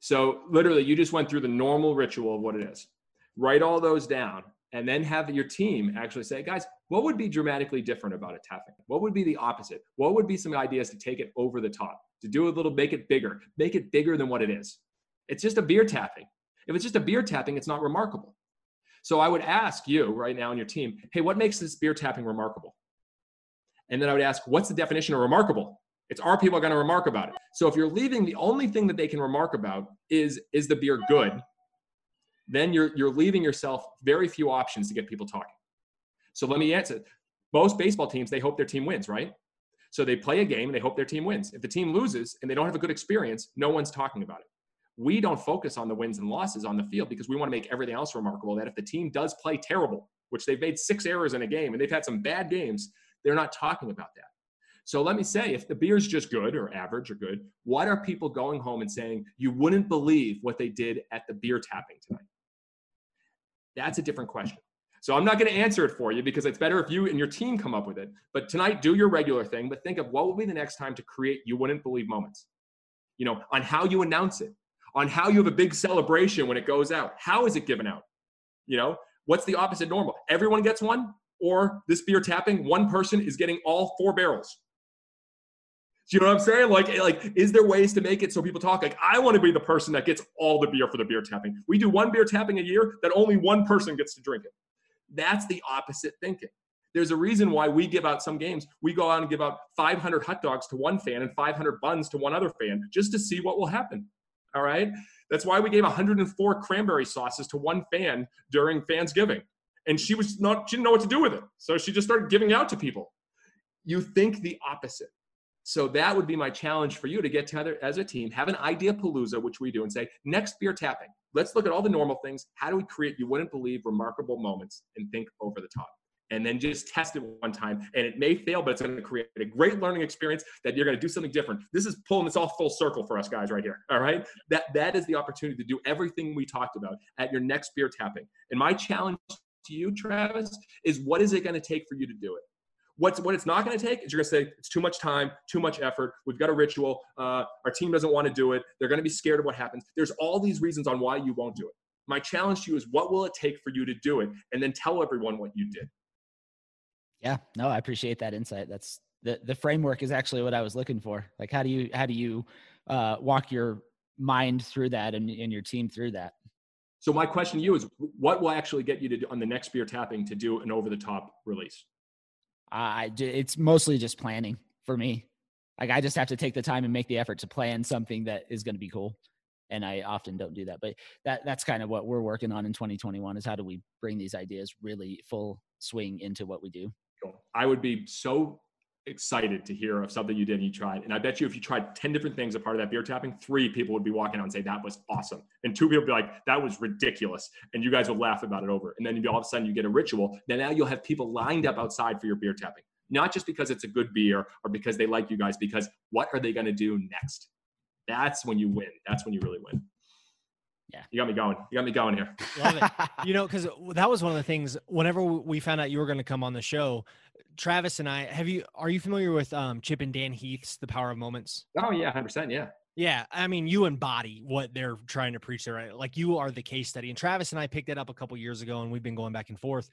So literally, you just went through the normal ritual of what it is. Write all those down and then have your team actually say, guys, what would be dramatically different about a tapping? What would be the opposite? What would be some ideas to take it over the top, to do a little, make it bigger, make it bigger than what it is? It's just a beer tapping. If it's just a beer tapping, it's not remarkable. So I would ask you right now on your team, hey, what makes this beer tapping remarkable? And then I would ask, what's the definition of remarkable? It's are people are going to remark about it? So if you're leaving the only thing that they can remark about is is the beer good, then you're you're leaving yourself very few options to get people talking. So let me answer. Most baseball teams they hope their team wins, right? So they play a game and they hope their team wins. If the team loses and they don't have a good experience, no one's talking about it. We don't focus on the wins and losses on the field because we want to make everything else remarkable. That if the team does play terrible, which they've made six errors in a game and they've had some bad games, they're not talking about that. So let me say, if the beer's just good or average or good, what are people going home and saying, you wouldn't believe what they did at the beer tapping tonight? That's a different question. So I'm not going to answer it for you because it's better if you and your team come up with it. But tonight, do your regular thing, but think of what will be the next time to create you wouldn't believe moments. You know, on how you announce it, on how you have a big celebration when it goes out. How is it given out? You know, what's the opposite normal? Everyone gets one, or this beer tapping, one person is getting all four barrels. Do you know what I'm saying? Like, like, is there ways to make it so people talk? Like, I want to be the person that gets all the beer for the beer tapping. We do one beer tapping a year that only one person gets to drink it. That's the opposite thinking. There's a reason why we give out some games. We go out and give out 500 hot dogs to one fan and 500 buns to one other fan just to see what will happen. All right. That's why we gave 104 cranberry sauces to one fan during Fansgiving. And she was not, she didn't know what to do with it. So she just started giving out to people. You think the opposite. So that would be my challenge for you to get together as a team, have an idea palooza, which we do, and say, next beer tapping, let's look at all the normal things. How do we create, you wouldn't believe, remarkable moments and think over the top? And then just test it one time. And it may fail, but it's going to create a great learning experience that you're going to do something different. This is pulling this all full circle for us guys right here. All right. That that is the opportunity to do everything we talked about at your next beer tapping. And my challenge to you, Travis, is what is it going to take for you to do it? What's what it's not going to take is you're going to say it's too much time, too much effort. We've got a ritual. Uh, our team doesn't want to do it. They're going to be scared of what happens. There's all these reasons on why you won't do it. My challenge to you is what will it take for you to do it, and then tell everyone what you did. Yeah, no, I appreciate that insight. That's the the framework is actually what I was looking for. Like, how do you how do you uh, walk your mind through that and, and your team through that? So my question to you is, what will actually get you to do, on the next beer tapping to do an over the top release? I d- it's mostly just planning for me. Like, I just have to take the time and make the effort to plan something that is going to be cool. and I often don't do that. But that that's kind of what we're working on in 2021 is how do we bring these ideas really full swing into what we do. I would be so excited to hear of something you did and you tried. And I bet you if you tried 10 different things a part of that beer tapping, three people would be walking out and say, that was awesome. And two people would be like, that was ridiculous. And you guys would laugh about it over. And then all of a sudden you get a ritual. Then now you'll have people lined up outside for your beer tapping, not just because it's a good beer or because they like you guys, because what are they going to do next? That's when you win. That's when you really win. Yeah. You got me going. You got me going here. Love it. you know, because that was one of the things. Whenever we found out you were going to come on the show, Travis and I have you. Are you familiar with um, Chip and Dan Heath's "The Power of Moments"? Oh yeah, hundred percent. Yeah. Yeah, I mean, you embody what they're trying to preach there. Right? Like you are the case study. And Travis and I picked it up a couple years ago, and we've been going back and forth.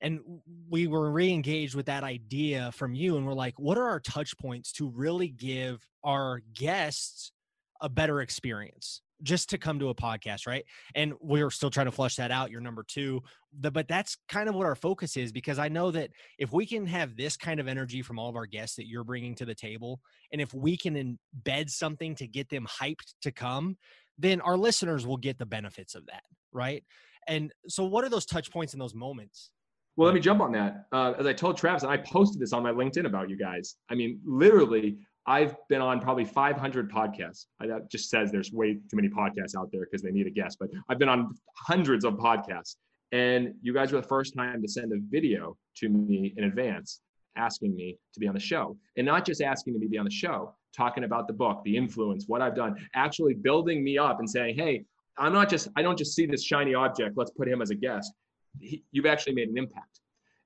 And we were re-engaged with that idea from you, and we're like, what are our touch points to really give our guests a better experience? Just to come to a podcast, right? And we're still trying to flush that out. You're number two, the, but that's kind of what our focus is because I know that if we can have this kind of energy from all of our guests that you're bringing to the table, and if we can embed something to get them hyped to come, then our listeners will get the benefits of that, right? And so, what are those touch points in those moments? Well, let me jump on that. Uh, as I told Travis, and I posted this on my LinkedIn about you guys. I mean, literally, I've been on probably 500 podcasts. That just says there's way too many podcasts out there because they need a guest, but I've been on hundreds of podcasts. And you guys were the first time to send a video to me in advance asking me to be on the show. And not just asking me to be on the show, talking about the book, the influence, what I've done, actually building me up and saying, hey, I'm not just, I don't just see this shiny object, let's put him as a guest. He, you've actually made an impact.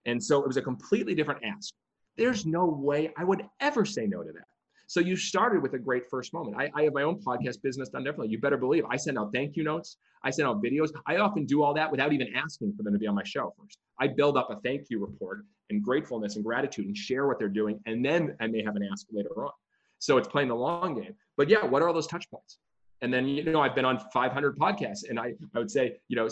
And so it was a completely different ask. There's no way I would ever say no to that. So you started with a great first moment. I, I have my own podcast business done differently. You better believe I send out thank you notes. I send out videos. I often do all that without even asking for them to be on my show first. I build up a thank you report and gratefulness and gratitude and share what they're doing. And then I may have an ask later on. So it's playing the long game. But yeah, what are all those touch points? And then, you know, I've been on 500 podcasts and I, I would say, you know,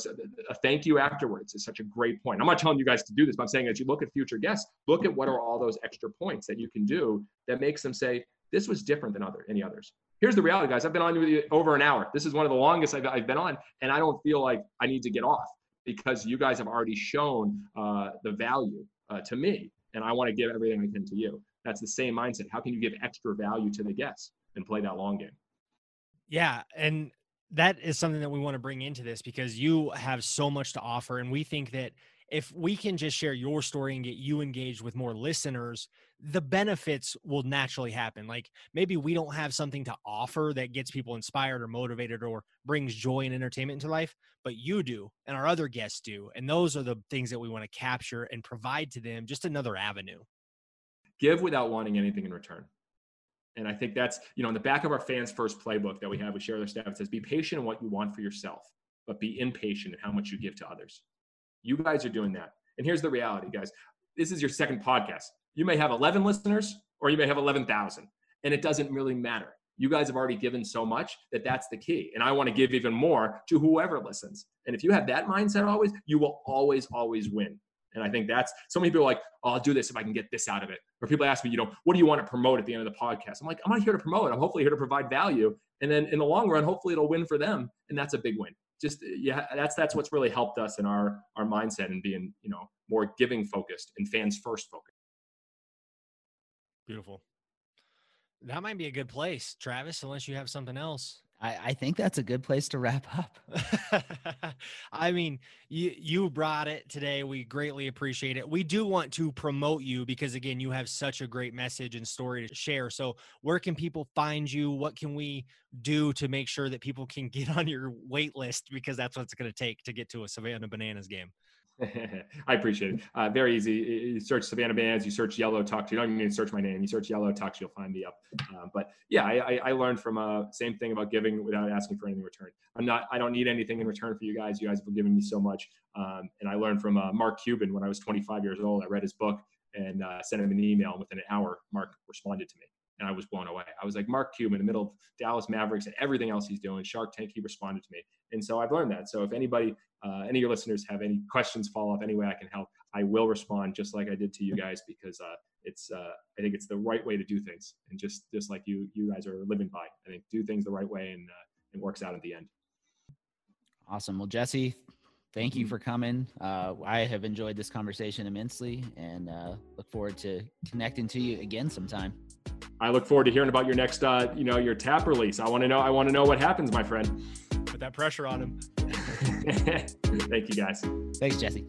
a thank you afterwards is such a great point. I'm not telling you guys to do this, but I'm saying as you look at future guests, look at what are all those extra points that you can do that makes them say, this was different than other any others. Here's the reality, guys. I've been on with you over an hour. This is one of the longest I've, I've been on, and I don't feel like I need to get off because you guys have already shown uh, the value uh, to me, and I want to give everything I can to you. That's the same mindset. How can you give extra value to the guests and play that long game? Yeah, and that is something that we want to bring into this because you have so much to offer, and we think that if we can just share your story and get you engaged with more listeners, the benefits will naturally happen. Like maybe we don't have something to offer that gets people inspired or motivated or brings joy and entertainment into life, but you do and our other guests do. And those are the things that we want to capture and provide to them just another avenue. Give without wanting anything in return. And I think that's, you know, in the back of our fans first playbook that we have, we share their staff, it says, be patient in what you want for yourself, but be impatient in how much you give to others. You guys are doing that. And here's the reality, guys. This is your second podcast. You may have 11 listeners or you may have 11,000, and it doesn't really matter. You guys have already given so much that that's the key. And I want to give even more to whoever listens. And if you have that mindset always, you will always, always win. And I think that's so many people like, oh, I'll do this if I can get this out of it. Or people ask me, you know, what do you want to promote at the end of the podcast? I'm like, I'm not here to promote. I'm hopefully here to provide value. And then in the long run, hopefully it'll win for them. And that's a big win just yeah that's that's what's really helped us in our our mindset and being you know more giving focused and fans first focused. Beautiful. That might be a good place travis unless you have something else I, I think that's a good place to wrap up. I mean, you you brought it today. We greatly appreciate it. We do want to promote you because again, you have such a great message and story to share. So, where can people find you? What can we do to make sure that people can get on your wait list because that's what it's going to take to get to a Savannah Bananas game? I appreciate it. Uh, very easy. You search Savannah Bands, you search Yellow Tux. You don't even need to search my name. You search Yellow Tux, you'll find me up. Uh, but yeah, I, I, learned from uh, same thing about giving without asking for anything in return. I'm not. I don't need anything in return for you guys. You guys have given me so much. Um, and I learned from uh, Mark Cuban when I was 25 years old. I read his book and uh, sent him an email. And within an hour, Mark responded to me and I was blown away. I was like Mark Cuban in the middle of Dallas Mavericks and everything else he's doing. Shark Tank, he responded to me, and so I've learned that. So if anybody, uh, any of your listeners have any questions, follow up any way I can help, I will respond just like I did to you guys because uh, it's uh, I think it's the right way to do things, and just just like you you guys are living by. I think do things the right way, and uh, it works out at the end. Awesome. Well, Jesse, thank you for coming. Uh, I have enjoyed this conversation immensely and uh, look forward to connecting to you again sometime. I look forward to hearing about your next, uh, you know, your tap release. I want to know. I want to know what happens, my friend. Put that pressure on him. Thank you, guys. Thanks, Jesse.